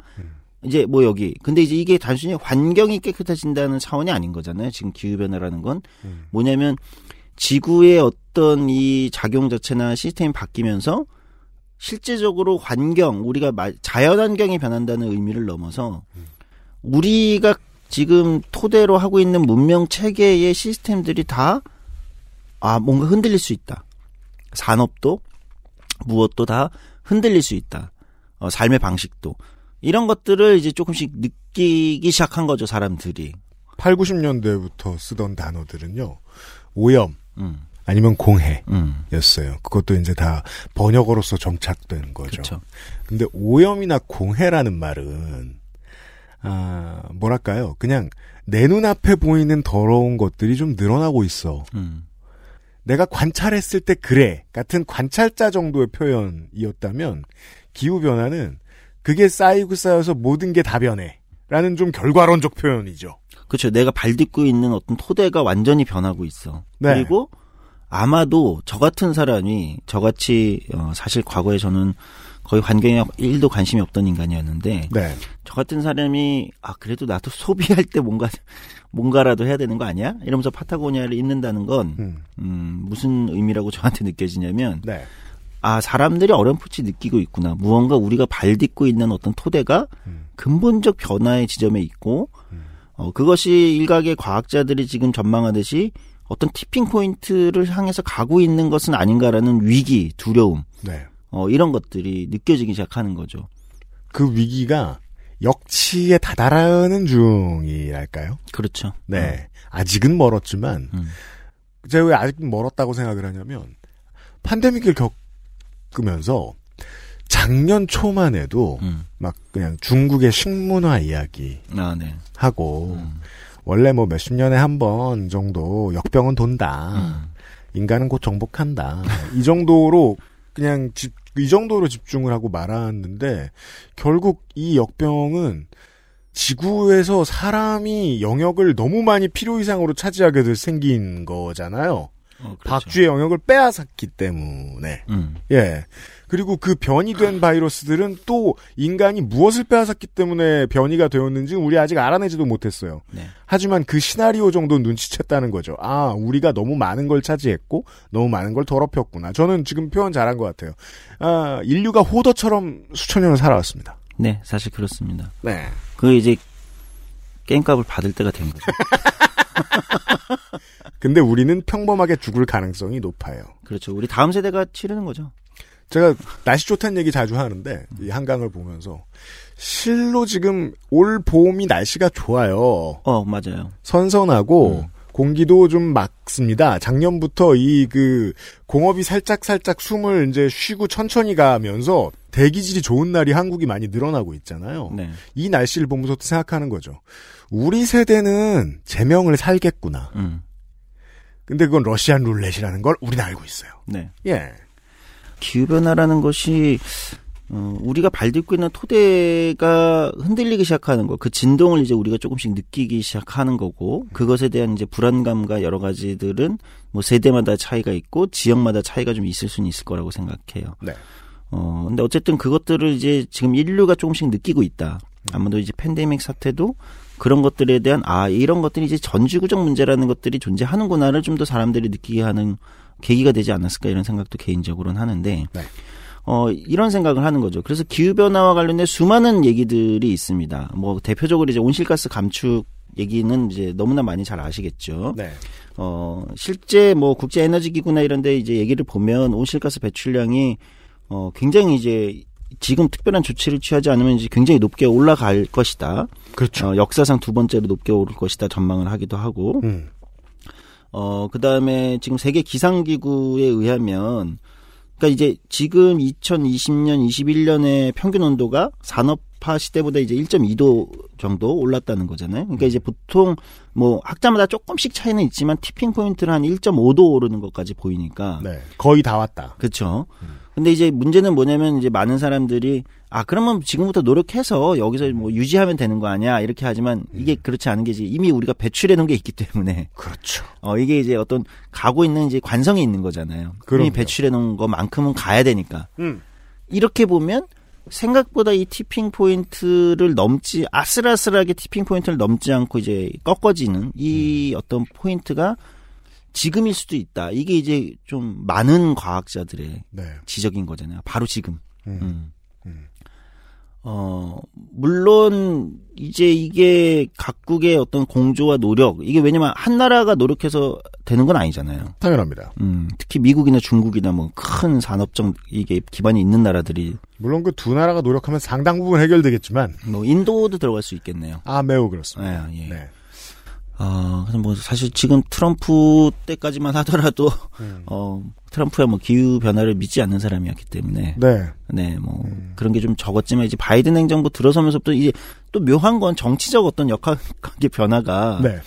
이제 뭐 여기. 근데 이제 이게 단순히 환경이 깨끗해진다는 차원이 아닌 거잖아요. 지금 기후 변화라는 건. 뭐냐면 지구의 어떤 이 작용 자체나 시스템이 바뀌면서 실제적으로 환경 우리가 마- 자연 환경이 변한다는 의미를 넘어서 우리가 지금 토대로 하고 있는 문명 체계의 시스템들이 다 아, 뭔가 흔들릴 수 있다. 산업도 무엇도 다 흔들릴 수 있다. 어, 삶의 방식도 이런 것들을 이제 조금씩 느끼기 시작한 거죠 사람들이. 8, 90년대부터 쓰던 단어들은요. 오염 음, 아니면 공해. 음, 였어요. 그것도 이제 다 번역어로서 정착된 거죠. 그렇죠. 근데 오염이나 공해라는 말은 아, 뭐랄까요? 그냥 내 눈앞에 보이는 더러운 것들이 좀 늘어나고 있어. 음, 내가 관찰했을 때 그래 같은 관찰자 정도의 표현이었다면 기후 변화는 그게 쌓이고 쌓여서 모든 게 다 변해라는 좀 결과론적 표현이죠. 그렇죠. 내가 발 딛고 있는 어떤 토대가 완전히 변하고 있어. 네. 그리고 아마도 저 같은 사람이 저같이 어, 사실 과거에 저는 거의 환경에 1도 관심이 없던 인간이었는데 네. 저 같은 사람이 아 그래도 나도 소비할 때 뭔가 뭔가라도 해야 되는 거 아니야? 이러면서 파타고니아를 잊는다는 건 음. 음, 무슨 의미라고 저한테 느껴지냐면 네. 아 사람들이 어렴풋이 느끼고 있구나. 무언가 우리가 발 딛고 있는 어떤 토대가 음. 근본적 변화의 지점에 있고 어, 그것이 일각의 과학자들이 지금 전망하듯이 어떤 티핑 포인트를 향해서 가고 있는 것은 아닌가라는 위기, 두려움, 네. 어, 이런 것들이 느껴지기 시작하는 거죠. 그 위기가 역치에 다다르는 중이랄까요? 그렇죠. 네. 아직은 멀었지만, 음. 제가 왜 아직 멀었다고 생각을 하냐면, 팬데믹을 겪으면서, 작년 초만 해도, 음. 막 그냥 중국의 식문화 이야기 아, 네. 하고, 음. 원래 뭐 몇십 년에 한 번 정도 역병은 돈다. 음. 인간은 곧 정복한다. 이 정도로 그냥 집, 이 정도로 집중을 하고 말았는데 결국 이 역병은 지구에서 사람이 영역을 너무 많이 필요 이상으로 차지하게 돼 생긴 거잖아요. 어, 그렇죠. 박쥐의 영역을 빼앗았기 때문에. 음. 예. 그리고 그 변이 된 바이러스들은 또 인간이 무엇을 빼앗았기 때문에 변이가 되었는지 우리 아직 알아내지도 못했어요. 네. 하지만 그 시나리오 정도 눈치챘다는 거죠. 아, 우리가 너무 많은 걸 차지했고, 너무 많은 걸 더럽혔구나. 저는 지금 표현 잘한 것 같아요. 아, 인류가 호더처럼 수천 년을 살아왔습니다. 네, 사실 그렇습니다. 네. 그 이제 게임값을 받을 때가 된 거죠. 근데 우리는 평범하게 죽을 가능성이 높아요. 그렇죠. 우리 다음 세대가 치르는 거죠. 제가 날씨 좋다는 얘기 자주 하는데, 이 한강을 보면서, 실로 지금 올 봄이 날씨가 좋아요. 어, 맞아요. 선선하고, 공기도 좀 막습니다. 작년부터 이 그 공업이 살짝 살짝 숨을 이제 쉬고 천천히 가면서 대기질이 좋은 날이 한국이 많이 늘어나고 있잖아요. 네. 이 날씨를 보면서 생각하는 거죠. 우리 세대는 제명을 살겠구나. 음. 근데 그건 러시안 룰렛이라는 걸 우리는 알고 있어요. 네. 예. 기후변화라는 것이 어, 우리가 발딛고 있는 토대가 흔들리기 시작하는 거, 그 진동을 이제 우리가 조금씩 느끼기 시작하는 거고, 그것에 대한 이제 불안감과 여러 가지들은 뭐 세대마다 차이가 있고, 지역마다 차이가 좀 있을 수는 있을 거라고 생각해요. 네. 어, 근데 어쨌든 그것들을 이제 지금 인류가 조금씩 느끼고 있다. 아무도 이제 팬데믹 사태도 그런 것들에 대한, 아, 이런 것들이 이제 전지구적 문제라는 것들이 존재하는구나를 좀 더 사람들이 느끼게 하는 계기가 되지 않았을까 이런 생각도 개인적으로는 하는데, 네. 어, 이런 생각을 하는 거죠. 그래서 기후변화와 관련된 수많은 얘기들이 있습니다. 뭐, 대표적으로 이제 온실가스 감축 얘기는 이제 너무나 많이 잘 아시겠죠. 네. 어, 실제 뭐 국제에너지기구나 이런 데 이제 얘기를 보면 온실가스 배출량이 어, 굉장히 이제 지금 특별한 조치를 취하지 않으면 이제 굉장히 높게 올라갈 것이다. 그렇죠. 어, 역사상 두 번째로 높게 오를 것이다 전망을 하기도 하고. 음. 어, 그 다음에 지금 세계 기상기구에 의하면, 그러니까 이제 지금 2020년, 21년의 평균 온도가 산업화 시대보다 이제 1.2도 정도 올랐다는 거잖아요. 그러니까 이제 보통 뭐 학자마다 조금씩 차이는 있지만 티핑 포인트를 한 1.5도 오르는 것까지 보이니까. 네. 거의 다 왔다. 그렇죠. 근데 이제 문제는 뭐냐면 이제 많은 사람들이 아 그러면 지금부터 노력해서 여기서 뭐 유지하면 되는 거 아니야 이렇게 하지만 이게 그렇지 않은 게 이미 우리가 배출해 놓은 게 있기 때문에 그렇죠. 어 이게 이제 어떤 가고 있는 이제 관성이 있는 거잖아요. 그럼요. 이미 배출해 놓은 것만큼은 가야 되니까 음. 이렇게 보면 생각보다 이 tipping point를 넘지 아슬아슬하게 tipping point를 넘지 않고 이제 꺾어지는 이 어떤 포인트가 지금일 수도 있다. 이게 이제 좀 많은 과학자들의 네. 지적인 거잖아요. 바로 지금. 음. 어, 물론, 이제 이게 각국의 어떤 공조와 노력, 이게 왜냐면 한 나라가 노력해서 되는 건 아니잖아요. 당연합니다. 음, 특히 미국이나 중국이나 뭐 큰 산업적 이게 기반이 있는 나라들이 물론 그 두 나라가 노력하면 상당 부분 해결되겠지만, 뭐 인도도 들어갈 수 있겠네요. 아, 매우 그렇습니다. 예, 예. 네. 아, 그래서 뭐 사실 지금 트럼프 때까지만 하더라도 음. 어 트럼프야 뭐 기후 변화를 믿지 않는 사람이었기 때문에 네. 네, 뭐 음. 그런 게 좀 적었지만 이제 바이든 행정부 들어서면서부터 이제 또 묘한 건 정치적 어떤 역학 관계 변화가 네.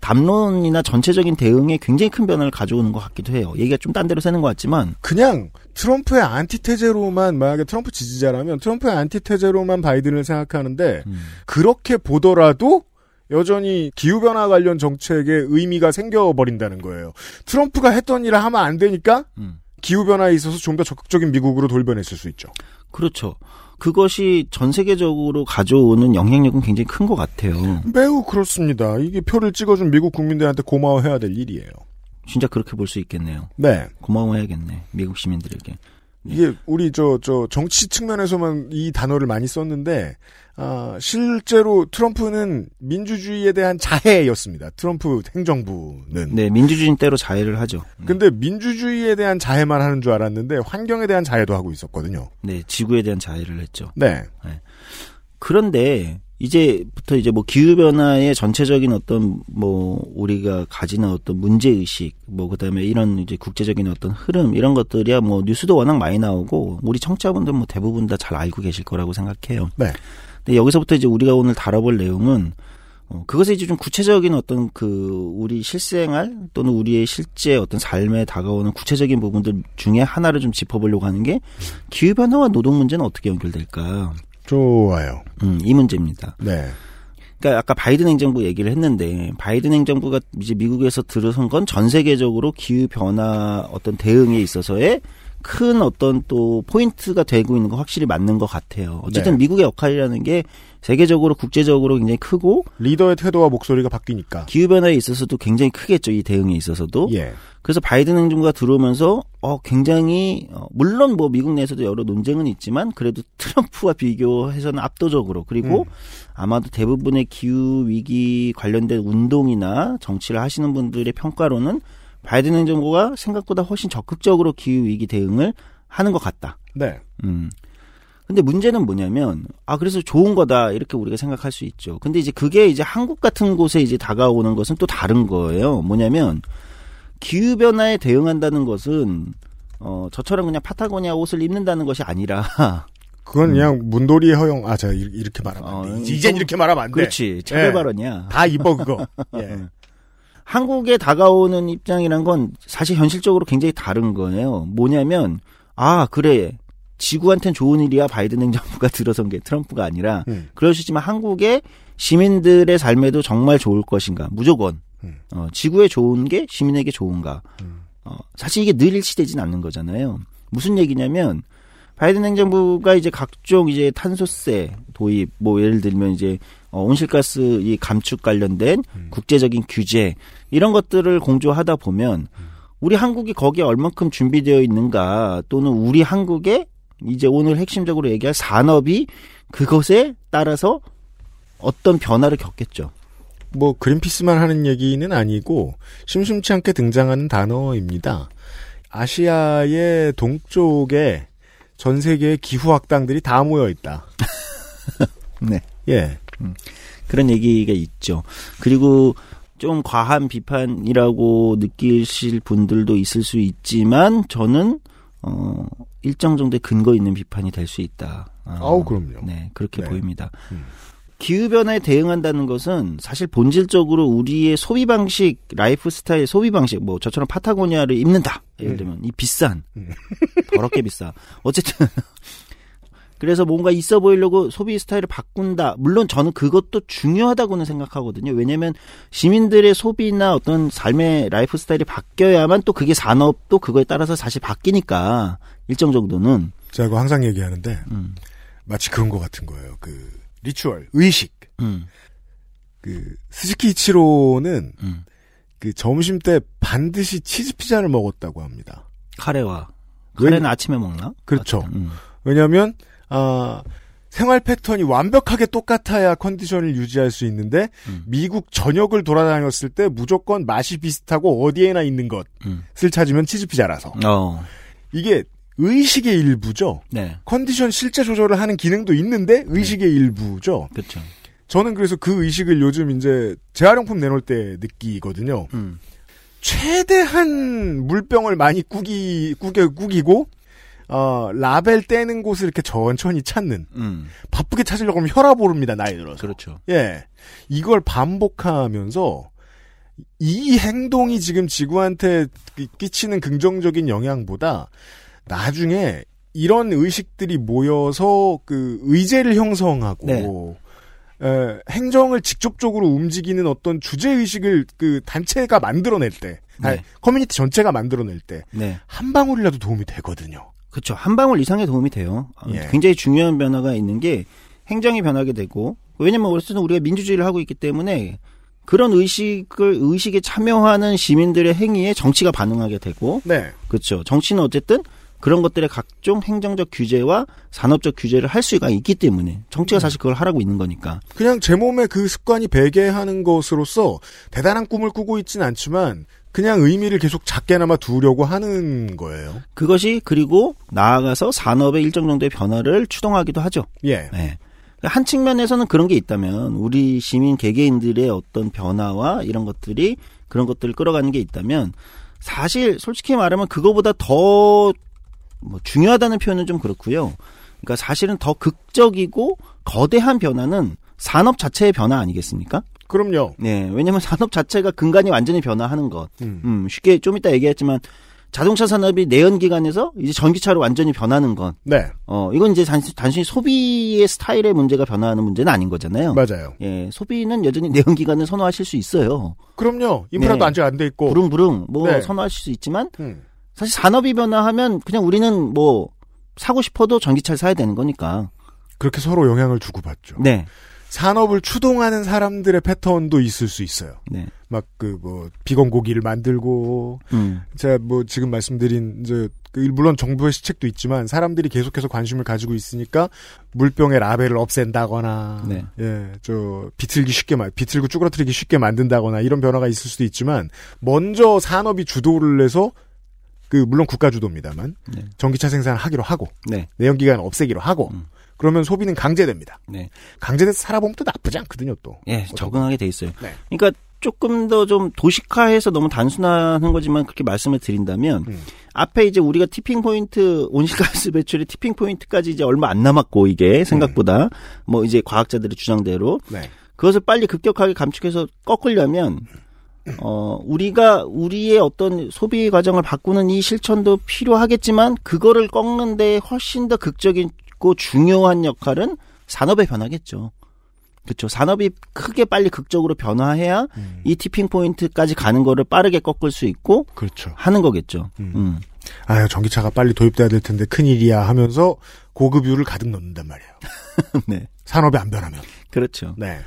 담론이나 전체적인 대응에 굉장히 큰 변화를 가져오는 것 같기도 해요. 얘기가 좀 딴 데로 새는 것 같지만 그냥 트럼프의 안티테제로만 만약에 트럼프 지지자라면 트럼프의 안티테제로만 바이든을 생각하는데 음. 그렇게 보더라도 여전히 기후변화 관련 정책에 의미가 생겨버린다는 거예요. 트럼프가 했던 일을 하면 안 되니까 음. 기후변화에 있어서 좀 더 적극적인 미국으로 돌변했을 수 있죠. 그렇죠. 그것이 전 세계적으로 가져오는 영향력은 굉장히 큰 것 같아요. 매우 그렇습니다. 이게 표를 찍어준 미국 국민들한테 고마워해야 될 일이에요. 진짜 그렇게 볼 수 있겠네요. 네. 고마워해야겠네. 미국 시민들에게. 이게 우리 저 저 정치 측면에서만 이 단어를 많이 썼는데 아, 실제로 트럼프는 민주주의에 대한 자해였습니다. 트럼프 행정부는. 네, 민주주의 때로 자해를 하죠. 근데 민주주의에 대한 자해만 하는 줄 알았는데 환경에 대한 자해도 하고 있었거든요. 네, 지구에 대한 자해를 했죠. 네. 그런데 이제부터 이제 뭐 기후 변화의 전체적인 어떤 뭐 우리가 가지는 어떤 문제 의식 뭐 그다음에 이런 이제 국제적인 어떤 흐름 이런 것들이야 뭐 뉴스도 워낙 많이 나오고 우리 청취자분들 뭐 대부분 다 잘 알고 계실 거라고 생각해요. 네. 근데 여기서부터 이제 우리가 오늘 다뤄볼 내용은 어, 그것에 이제 좀 구체적인 어떤 그 우리 실생활 또는 우리의 실제 어떤 삶에 다가오는 구체적인 부분들 중에 하나를 좀 짚어보려고 하는 게 기후 변화와 노동 문제는 어떻게 연결될까? 좋아요. 음, 이 문제입니다. 네. 그러니까 아까 바이든 행정부 얘기를 했는데 바이든 행정부가 이제 미국에서 들어선 건 전 세계적으로 기후 변화 어떤 대응에 있어서의 큰 어떤 또 포인트가 되고 있는 거 확실히 맞는 것 같아요. 어쨌든 네. 미국의 역할이라는 게 세계적으로 국제적으로 굉장히 크고 리더의 태도와 목소리가 바뀌니까. 기후 변화에 있어서도 굉장히 크겠죠. 이 대응에 있어서도. 예. 그래서 바이든 행정부가 들어오면서 어 굉장히 어, 물론 뭐 미국 내에서도 여러 논쟁은 있지만 그래도 트럼프와 비교해서는 압도적으로 그리고 아마도 대부분의 기후 위기 관련된 운동이나 정치를 하시는 분들의 평가로는 바이든 행정부가 생각보다 훨씬 적극적으로 기후 위기 대응을 하는 것 같다. 네. 음. 근데 문제는 뭐냐면 아 그래서 좋은 거다 이렇게 우리가 생각할 수 있죠. 근데 이제 그게 이제 한국 같은 곳에 이제 다가오는 것은 또 다른 거예요. 뭐냐면 기후 변화에 대응한다는 것은 어 저처럼 그냥 파타고니아 옷을 입는다는 것이 아니라 그건 그냥 문돌이 허용, 아, 제가 이- 이렇게 말하면 안 돼. 이제 이젠 이렇게 말하면 안 돼. 어, 그렇지 차별 예. 발언이야. 다 입어, 그거. 예. 한국에 다가오는 입장이란 건 사실 현실적으로 굉장히 다른 거예요. 뭐냐면 아 그래 지구한텐 좋은 일이야 바이든 행정부가 들어선 게 트럼프가 아니라 음. 그럴 수 있지만 한국의 시민들의 삶에도 정말 좋을 것인가 무조건 음. 어, 지구에 좋은 게 시민에게 좋은가 어, 사실 이게 늘 일치되진 않는 거잖아요. 무슨 얘기냐면 바이든 행정부가 이제 각종 이제 탄소세 도입 뭐 예를 들면 이제 어, 온실가스 이 감축 관련된 국제적인 규제 이런 것들을 공조하다 보면 우리 한국이 거기에 얼만큼 준비되어 있는가 또는 우리 한국의 이제 오늘 핵심적으로 얘기할 산업이 그것에 따라서 어떤 변화를 겪겠죠. 뭐 그린피스만 하는 얘기는 아니고 심심치 않게 등장하는 단어입니다. 아시아의 동쪽에 전 세계의 기후 학당들이 다 모여 있다. 네. 예. 그런 얘기가 있죠. 그리고 좀 과한 비판이라고 느끼실 분들도 있을 수 있지만 저는 어 일정 정도의 근거 있는 비판이 될 수 있다. 어, 아우, 그럼요. 네, 그렇게 네. 보입니다. 음. 기후 변화에 대응한다는 것은 사실 본질적으로 우리의 소비 방식, 라이프 스타일 소비 방식, 뭐 저처럼 파타고니아를 입는다. 예를 들면 이 비싼, 더럽게 비싸. 어쨌든 그래서 뭔가 있어 보이려고 소비 스타일을 바꾼다. 물론 저는 그것도 중요하다고는 생각하거든요. 왜냐하면 시민들의 소비나 어떤 삶의 라이프 스타일이 바뀌어야만 또 그게 산업도 그거에 따라서 사실 바뀌니까 일정 정도는 제가 그거 항상 얘기하는데 음, 마치 그런 것 같은 거예요. 그 ritual, 의식. 음, 그 스즈키 이치로는 음. 그 점심 때 반드시 치즈 피자를 먹었다고 합니다. 카레와 왜- 카레는 아침에 먹나? 그렇죠. 음. 왜냐하면 아 생활 패턴이 완벽하게 똑같아야 컨디션을 유지할 수 있는데 음. 미국 전역을 돌아다녔을 때 무조건 맛이 비슷하고 어디에나 있는 것을 음. 찾으면 치즈 피자라서 어, 이게 의식의 일부죠. 네, 컨디션 실제 조절을 하는 기능도 있는데 의식의 일부죠. 그렇죠. 저는 그래서 그 의식을 요즘 이제 재활용품 내놓을 때 느끼거든요. 음, 최대한 물병을 많이 꾸기 꾸겨 꾸기고 어 라벨 떼는 곳을 이렇게 천천히 찾는 음, 바쁘게 찾으려고 하면 혈압 오릅니다 나이 들어서 그렇죠. 예 이걸 반복하면서 이 행동이 지금 지구한테 끼- 끼치는 긍정적인 영향보다 나중에 이런 의식들이 모여서 그 의제를 형성하고 네. 에, 행정을 직접적으로 움직이는 어떤 주제 의식을 그 단체가 만들어낼 때, 아니, 네. 커뮤니티 전체가 만들어낼 때 네. 한 방울이라도 도움이 되거든요. 그렇죠. 한 방울 이상의 도움이 돼요. 어, 예. 굉장히 중요한 변화가 있는 게 행정이 변하게 되고 왜냐면 어쨌든 우리가 민주주의를 하고 있기 때문에 그런 의식을 의식에 참여하는 시민들의 행위에 정치가 반응하게 되고 네, 그렇죠. 정치는 어쨌든 그런 것들의 각종 행정적 규제와 산업적 규제를 할 수가 있기 때문에 정치가 사실 그걸 하라고 있는 거니까. 그냥 제 몸에 그 습관이 배게 하는 것으로서 대단한 꿈을 꾸고 있진 않지만 그냥 의미를 계속 작게나마 두려고 하는 거예요. 그것이 그리고 나아가서 산업의 일정 정도의 변화를 추동하기도 하죠. 예. 네. 한 측면에서는 그런 게 있다면 우리 시민 개개인들의 어떤 변화와 이런 것들이 그런 것들을 끌어가는 게 있다면 사실 솔직히 말하면 그거보다 더 뭐 중요하다는 표현은 좀 그렇고요. 그러니까 사실은 더 극적이고 거대한 변화는 산업 자체의 변화 아니겠습니까? 그럼요. 네, 왜냐하면 산업 자체가 근간이 완전히 변화하는 것. 음. 음, 쉽게 좀 이따 얘기했지만 자동차 산업이 내연 기관에서 이제 전기차로 완전히 변하는 건. 네. 어, 이건 이제 단순, 단순히 소비의 스타일의 문제가 변화하는 문제는 아닌 거잖아요. 맞아요. 예, 소비는 여전히 내연 기관을 선호하실 수 있어요. 그럼요. 인프라도 네. 안정 안돼 있고. 부릉부릉 뭐 네. 선호하실 수 있지만 음. 사실 산업이 변화하면 그냥 우리는 뭐 사고 싶어도 전기차를 사야 되는 거니까. 그렇게 서로 영향을 주고받죠. 네. 산업을 추동하는 사람들의 패턴도 있을 수 있어요. 네. 막그 뭐 비건 고기를 만들고 음. 제가 뭐 지금 말씀드린 이제 그 물론 정부의 시책도 있지만 사람들이 계속해서 관심을 가지고 있으니까 물병의 라벨을 없앤다거나 네. 예, 저 비틀기 쉽게 만 비틀고 쭈그러뜨리기 쉽게 만든다거나 이런 변화가 있을 수도 있지만 먼저 산업이 주도를 해서 그 물론 국가 주도입니다만 네. 전기차 생산하기로 하고 네. 내연기관 없애기로 하고 음. 그러면 소비는 강제됩니다. 네. 강제돼서 살아보면 또 나쁘지 않거든요, 또. 예, 적응하게 돼 있어요. 네. 그러니까 조금 더 좀 도식화해서 너무 단순한 거지만 그렇게 말씀을 드린다면 음. 앞에 이제 우리가 티핑 포인트 온실가스 배출의 티핑 포인트까지 이제 얼마 안 남았고 이게 생각보다 뭐 이제 과학자들의 주장대로 네. 그것을 빨리 급격하게 감축해서 꺾으려면 어 우리가 우리의 어떤 소비 과정을 바꾸는 이 실천도 필요하겠지만 그거를 꺾는데 훨씬 더 극적 이고 중요한 역할은 산업의 변화겠죠. 그렇죠. 산업이 크게 빨리 극적으로 변화해야 이 티핑 포인트까지 가는 거를 빠르게 꺾을 수 있고 그렇죠. 하는 거겠죠. 음. 아유, 전기차가 빨리 도입돼야 될 텐데 큰 일이야 하면서 고급유를 가득 넣는단 말이에요. 네. 산업이 안 변하면. 그렇죠. 네.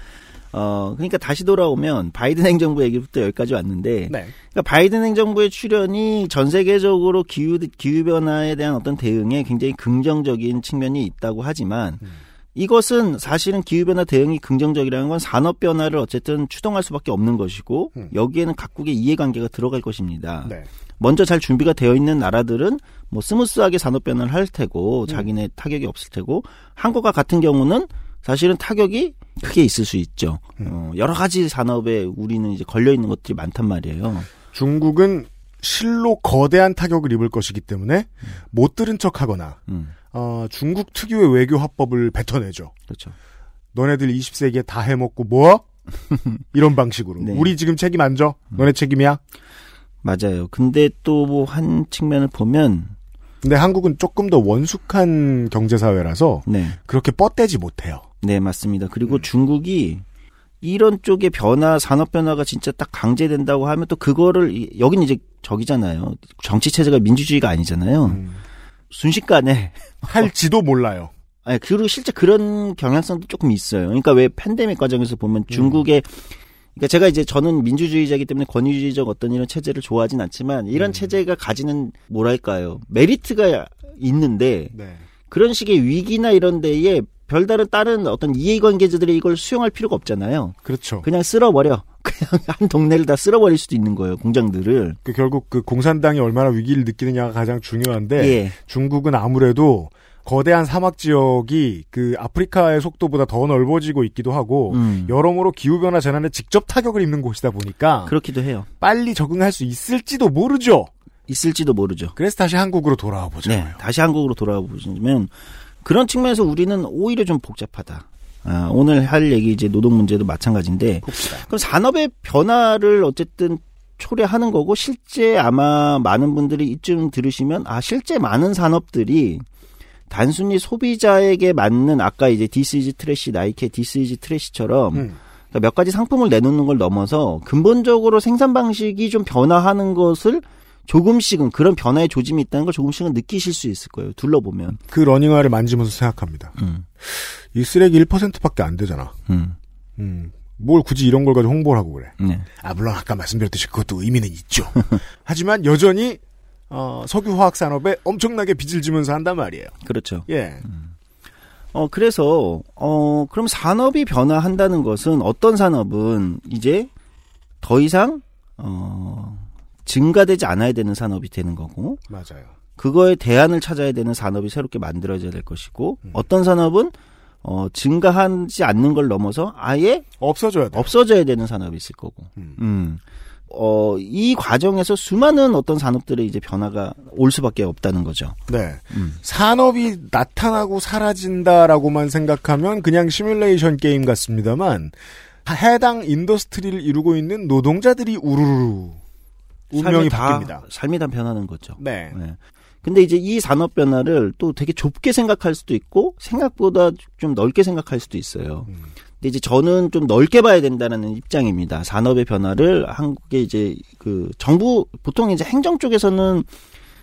어, 그러니까 다시 돌아오면 바이든 행정부 얘기부터 여기까지 왔는데 네. 그러니까 바이든 행정부의 출현이 전 세계적으로 기후 기후 변화에 대한 어떤 대응에 굉장히 긍정적인 측면이 있다고 하지만 음. 이것은 사실은 기후 변화 대응이 긍정적이라는 건 산업 변화를 어쨌든 추동할 수밖에 없는 것이고 음. 여기에는 각국의 이해관계가 들어갈 것입니다. 네. 먼저 잘 준비가 되어 있는 나라들은 뭐 smooth하게 산업 변화를 할 테고 음. 자기네 타격이 없을 테고 한국과 같은 경우는 사실은 타격이 크게 있을 수 있죠. 음. 어, 여러 가지 산업에 우리는 이제 걸려 있는 것들이 많단 말이에요. 중국은 실로 거대한 타격을 입을 것이기 때문에 못 들은 척하거나 음, 어, 중국 특유의 외교 화법을 뱉어내죠. 그렇죠. 너네들 20세기에 다 해먹고 뭐? 이런 방식으로. 네. 우리 지금 책임 안 져? 너네 책임이야? 맞아요. 근데 또 뭐 한 측면을 보면 근데 한국은 조금 더 원숙한 경제 사회라서 네, 그렇게 뻗대지 못해요. 네 맞습니다. 그리고 중국이 이런 쪽의 변화, 산업 변화가 진짜 딱 강제된다고 하면 또 그거를 이- 여기는 이제 저기잖아요. 정치 체제가 민주주의가 아니잖아요. 음. 순식간에 할지도 몰라요. 아니, 그리고 실제 그런 경향성도 조금 있어요. 그러니까 왜 팬데믹 과정에서 보면 중국의 그러니까 제가 이제 저는 민주주의자이기 때문에 권위주의적 어떤 이런 체제를 좋아하진 않지만 이런 체제가 가지는 뭐랄까요 메리트가 있는데 네. 그런 식의 위기나 이런 데에 별다른 다른 어떤 이해관계자들이 이걸 수용할 필요가 없잖아요. 그렇죠. 그냥 쓸어버려. 그냥 한 동네를 다 쓸어버릴 수도 있는 거예요. 공장들을. 그 결국 그 공산당이 얼마나 위기를 느끼느냐가 가장 중요한데 예. 중국은 아무래도 거대한 사막 지역이 그 아프리카의 속도보다 더 넓어지고 있기도 하고 음. 여러모로 기후 변화 재난에 직접 타격을 입는 곳이다 보니까 그렇기도 해요. 빨리 적응할 수 있을지도 모르죠. 있을지도 모르죠. 그래서 다시 한국으로 돌아와 보죠. 네, 다시 한국으로 돌아와 보시면 그런 측면에서 우리는 오히려 좀 복잡하다. 아, 오늘 할 얘기 이제 노동 문제도 마찬가지인데 그럼 산업의 변화를 어쨌든 초래하는 거고 실제 아마 많은 분들이 이쯤 들으시면 아 실제 많은 산업들이 단순히 소비자에게 맞는 아까 이제 this is trash 나이키의 this is trash처럼 음. 그러니까 몇 가지 상품을 내놓는 걸 넘어서 근본적으로 생산 방식이 좀 변화하는 것을 조금씩은 그런 변화의 조짐이 있다는 걸 조금씩은 느끼실 수 있을 거예요. 둘러보면. 그 러닝화를 만지면서 생각합니다. 음. 이 쓰레기 1%밖에 안 되잖아. 음. 음. 뭘 굳이 이런 걸 가지고 홍보를 하고 그래. 네. 아, 물론 아까 말씀드렸듯이 그것도 의미는 있죠. 하지만 여전히 어, 석유화학 산업에 엄청나게 빚을 지면서 한단 말이에요. 그렇죠. 예. 어, 그래서, 어, 그럼 산업이 변화한다는 것은 어떤 산업은 이제 더 이상, 어, 증가되지 않아야 되는 산업이 되는 거고, 맞아요. 그거에 대안을 찾아야 되는 산업이 새롭게 만들어져야 될 것이고, 어떤 산업은, 어, 증가하지 않는 걸 넘어서 아예 없어져야 돼. 없어져야 되는 산업이 있을 거고, 음. 어, 이 과정에서 수많은 어떤 산업들의 이제 변화가 올 수밖에 없다는 거죠. 네. 음. 산업이 나타나고 사라진다라고만 생각하면 그냥 시뮬레이션 게임 같습니다만 해당 industry를 이루고 있는 노동자들이 우르르 운명이 삶이 다- 바뀝니다. 삶이 다 변하는 거죠. 네. 근데 이제 이 산업 변화를 또 되게 좁게 생각할 수도 있고 생각보다 좀 넓게 생각할 수도 있어요. 음. 근데 이제 저는 좀 넓게 봐야 된다는 입장입니다. 산업의 변화를 한국의 이제 그 정부 보통 이제 행정 쪽에서는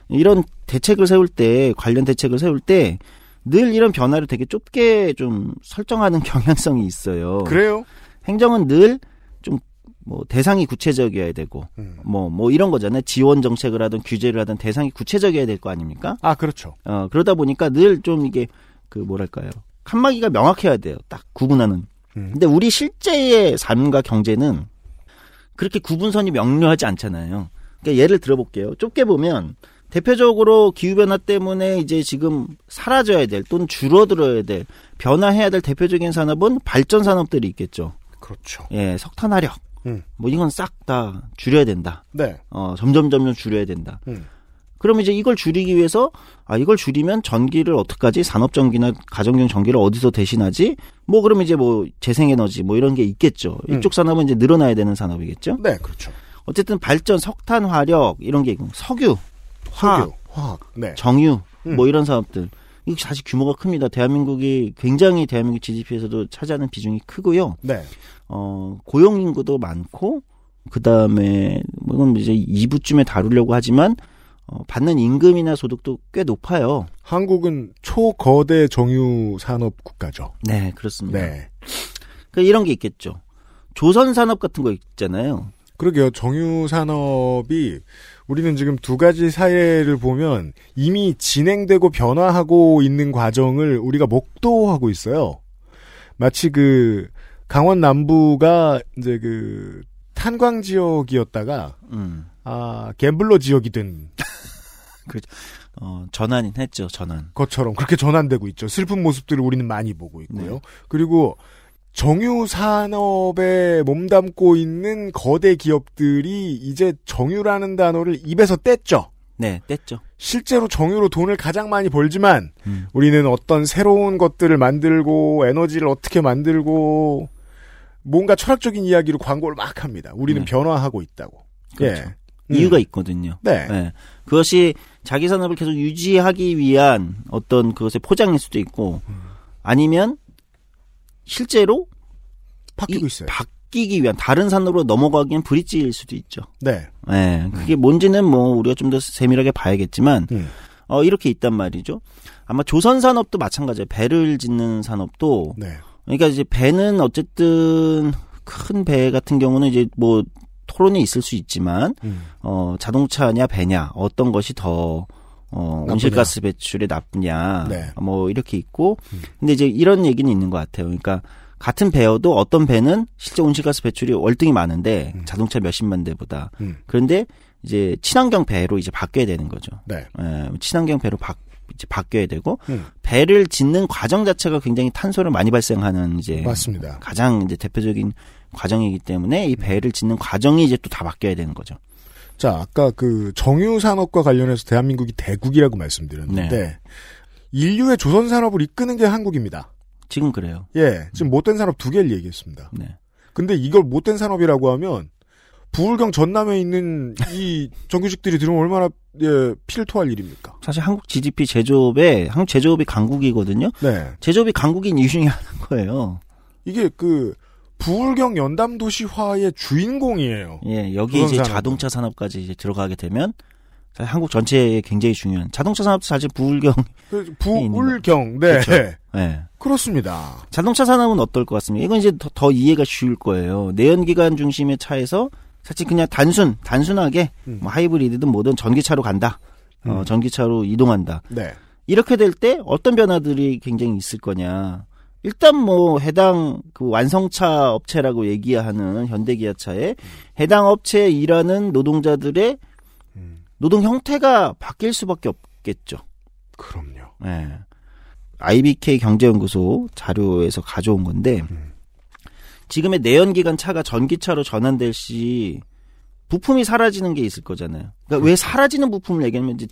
이런 대책을 세울 때 관련 대책을 세울 때 늘 이런 변화를 되게 좁게 좀 설정하는 경향성이 있어요. 그래요? 행정은 늘좀 뭐 대상이 구체적이어야 되고 음. 뭐뭐 이런 거잖아요. 지원 정책을 하든 규제를 하든 대상이 구체적이어야 될 거 아닙니까? 아, 그렇죠. 어 그러다 보니까 늘 좀 이게 그 뭐랄까요? 칸막이가 명확해야 돼요. 딱 구분하는. 음. 근데 우리 실제의 삶과 경제는 그렇게 구분선이 명료하지 않잖아요. 그러니까 예를 들어볼게요. 좁게 보면 대표적으로 기후변화 때문에 이제 지금 사라져야 될 또는 줄어들어야 될 변화해야 될 대표적인 산업은 발전 산업들이 있겠죠. 그렇죠. 예, 석탄화력. 음. 뭐 이건 싹 다 줄여야 된다. 네. 어, 점점 점점 줄여야 된다. 음. 그러면 이제 이걸 줄이기 위해서 아 이걸 줄이면 전기를 어떡하지? 산업 전기나 가정용 전기를 어디서 대신하지? 뭐 그러면 이제 뭐 재생에너지 뭐 이런 게 있겠죠. 음. 이쪽 산업은 이제 늘어나야 되는 산업이겠죠. 네, 그렇죠. 어쨌든 발전 석탄 화력 이런 게 있고 석유, 화학, 석유, 화학. 네. 정유 음. 뭐 이런 사업들 이게 사실 규모가 큽니다. 대한민국이 굉장히 대한민국 GDP에서도 차지하는 비중이 크고요. 네. 어, 고용 인구도 많고, 그 다음에, 뭐, 이건 이제 2부쯤에 다루려고 하지만, 어, 받는 임금이나 소득도 꽤 높아요. 한국은 초거대 정유 산업 국가죠. 네, 그렇습니다. 네. 그 이런 게 있겠죠. 조선 산업 같은 거 있잖아요. 그러게요. 정유 산업이 우리는 지금 두 가지 사례를 보면 이미 진행되고 변화하고 있는 과정을 우리가 목도하고 있어요. 마치 그 강원 남부가 이제 그 탄광 지역이었다가 음. 아 갬블러 지역이 된 어, 전환이 했죠, 전환. 것처럼 그렇게 전환되고 있죠. 슬픈 모습들을 우리는 많이 보고 있고요. 네. 그리고 정유 산업에 몸담고 있는 거대 기업들이 이제 정유라는 단어를 입에서 뗐죠. 네, 뗐죠. 실제로 정유로 돈을 가장 많이 벌지만 음. 우리는 어떤 새로운 것들을 만들고 에너지를 어떻게 만들고 뭔가 철학적인 이야기로 광고를 막 합니다. 우리는 네. 변화하고 있다고. 그렇죠. 예. 이유가 음. 있거든요. 네. 그것이 자기 산업을 계속 유지하기 위한 어떤 그것의 포장일 수도 있고, 아니면 실제로 바뀌고 이- 있어요. 바뀌기 위한 다른 산업으로 넘어가기엔 브릿지일 수도 있죠. 네. 예, 그게 뭔지는 뭐 우리가 좀 더 세밀하게 봐야겠지만, 음. 어, 이렇게 있단 말이죠. 아마 조선 산업도 마찬가지예요. 배를 짓는 산업도. 네. 그러니까 이제 배는 어쨌든 큰 배 같은 경우는 이제 뭐 토론이 있을 수 있지만, 음. 어, 자동차냐 배냐, 어떤 것이 더, 어. 온실가스 배출에 나쁘냐, 네. 뭐 이렇게 있고, 근데 이제 이런 얘기는 있는 것 같아요. 그러니까 같은 배여도 어떤 배는 실제 온실가스 배출이 월등히 많은데 자동차 몇십만 대보다 음. 그런데 이제 친환경 배로 이제 바뀌어야 되는 거죠. 네. 예, 친환경 배로 바, 이제 바뀌어야 되고 음. 배를 짓는 과정 자체가 굉장히 탄소를 많이 발생하는 이제 맞습니다. 가장 이제 대표적인 과정이기 때문에 이 배를 짓는 과정이 이제 또 다 바뀌어야 되는 거죠. 자, 아까 그 정유 산업과 관련해서 대한민국이 대국이라고 말씀드렸는데 네. 인류의 조선 산업을 이끄는 게 한국입니다. 지금 그래요. 예, 지금 못된 산업 두 개를 얘기했습니다. 네. 근데 이걸 못된 산업이라고 하면 부울경 전남에 있는 이 정규직들이 들으면 얼마나 예, 피를 토할 일입니까? 사실 한국 GDP 제조업에 한국 제조업이 강국이거든요. 네. 제조업이 강국인 이유 중에 하나인 거예요. 이게 그 부울경 연담 도시화의 주인공이에요. 예, 여기 이제. 자동차 산업까지 이제 들어가게 되면 사실 한국 전체에 굉장히 중요한 자동차 산업도 사실 부울경 그 부울경, 네. 그렇죠. 예. 그렇습니다. 자동차 산업은 어떨 것 같습니까? 이건 이제 더, 더 이해가 쉬울 거예요. 내연기관 중심의 차에서 사실 그냥 단순 단순하게 음. 뭐 하이브리드든 뭐든 전기차로 간다. 어, 음. 전기차로 이동한다. 네. 이렇게 될 때 어떤 변화들이 굉장히 있을 거냐. 일단 뭐 해당 그 완성차 업체라고 얘기하는 현대기아차에 해당 업체에 일하는 노동자들의 노동 형태가 바뀔 수밖에 없겠죠. 그럼요. 네. IBK 경제연구소 자료에서 가져온 건데 지금의 내연기관 차가 전기차로 전환될 시 부품이 사라지는 게 있을 거잖아요. 그러니까 왜 사라지는 부품을 얘기하면 이제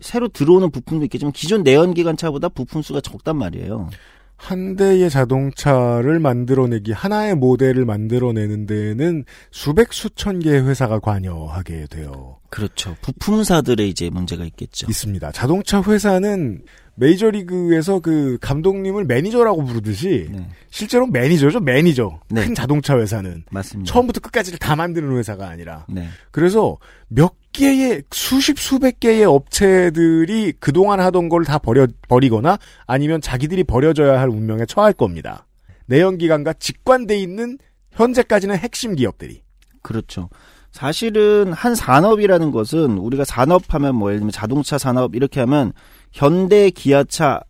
새로 들어오는 부품도 있겠지만 기존 내연기관 차보다 부품 수가 적단 말이에요. 한 대의 자동차를 만들어내기 하나의 모델을 만들어내는 데에는 수백 수천 개의 회사가 관여하게 돼요. 그렇죠. 부품사들의 이제 문제가 있겠죠. 있습니다. 자동차 회사는 메이저리그에서 그 감독님을 매니저라고 부르듯이 실제로 매니저죠, 매니저. 네. 큰 자동차 회사는 맞습니다. 처음부터 끝까지를 다 만드는 회사가 아니라 네. 그래서 몇 개의 수십 수백 개의 업체들이 그동안 하던 걸 다 버려 버리거나 아니면 자기들이 버려져야 할 운명에 처할 겁니다. 내연기관과 직결돼 있는 현재까지는 핵심 기업들이 그렇죠. 사실은 한 산업이라는 것은 우리가 산업하면 뭐 예를 들면 자동차 산업 이렇게 하면 현대 기아차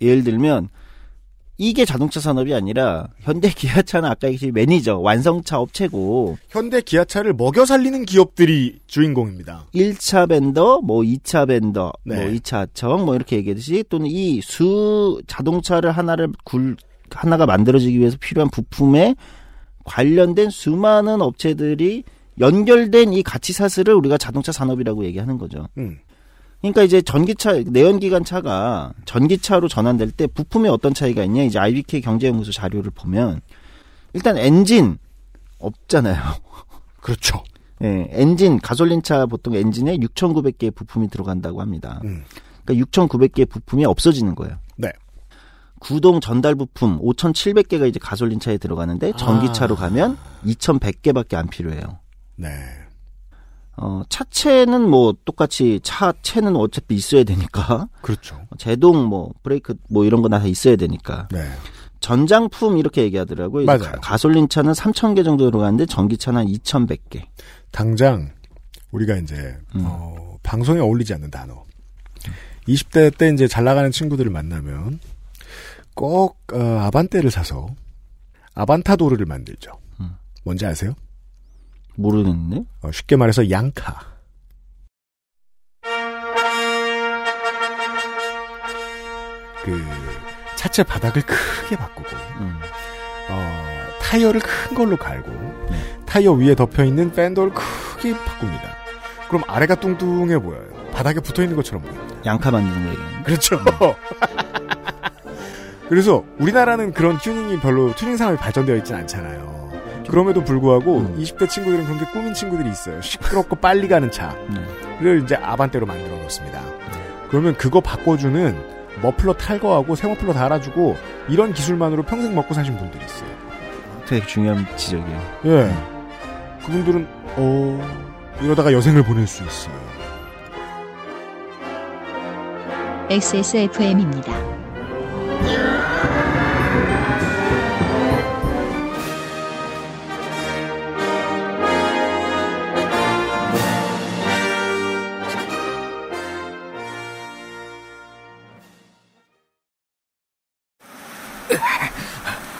예를 들면 이게 자동차 산업이 아니라 현대 기아차는 아까 얘기했듯이 매니저 완성차 업체고 현대 기아차를 먹여 살리는 기업들이 주인공입니다. 1차 vendor, 뭐 2차 vendor, 네. 뭐 2차 하청 뭐 이렇게 얘기했듯이 또는 이 수 자동차를 하나를 굴 하나가 만들어지기 위해서 필요한 부품에 관련된 수많은 업체들이 연결된 이 가치 사슬을 우리가 자동차 산업이라고 얘기하는 거죠. 음. 그러니까 이제 전기차 내연기관 차가 전기차로 전환될 때 부품에 어떤 차이가 있냐 이제 IBK 경제연구소 자료를 보면 일단 엔진 없잖아요. 그렇죠. 예, 엔진 가솔린차 보통 엔진에 6,900개의 부품이 들어간다고 합니다. 음. 그러니까 6,900개의 부품이 없어지는 거예요. 네. 구동 전달 부품 5,700개가 이제 가솔린차에 들어가는데 전기차로 가면 2,100개밖에 안 필요해요. 네. 어, 차체는 뭐 똑같이 차체는 어차피 있어야 되니까. 그렇죠. 제동 뭐 브레이크 뭐 이런 거 다 있어야 되니까. 네. 전장품 이렇게 얘기하더라고요. 맞아요. 가- 가솔린 차는 3,000개 정도 들어가는데 전기차는 한 2,100개. 당장 우리가 이제 어, 방송에 어울리지 않는 단어. 20대 때 이제 잘 나가는 친구들을 만나면 꼭 어, 아반떼를 사서 아반타도르를 만들죠. 뭔지 아세요? 모르겠네. 어, 쉽게 말해서 양카. 그 차체 바닥을 크게 바꾸고 음. 어, 타이어를 큰 걸로 갈고 네. 타이어 위에 덮여 있는 팬더를 크게 바꿉니다. 그럼 아래가 뚱뚱해 보여요. 바닥에 붙어 있는 것처럼 보입니다. 양카 만드는 거 얘기하는 그렇죠. 그래서 우리나라는 그런 튜닝이 별로 튜닝 산업이 발전되어 있진 않잖아요. 그럼에도 불구하고 20대 친구들은 그런 게 꾸민 친구들이 있어요. 시끄럽고 빨리 가는 차를 이제 아반떼로 만들어 놓습니다. 그러면 그거 바꿔주는 머플러 탈거하고 새 머플러 달아주고 이런 기술만으로 평생 먹고 사신 분들이 있어요. 되게 중요한 지적이에요. 예. 그분들은 어 이러다가 여생을 보낼 수 있어요. XSFM입니다.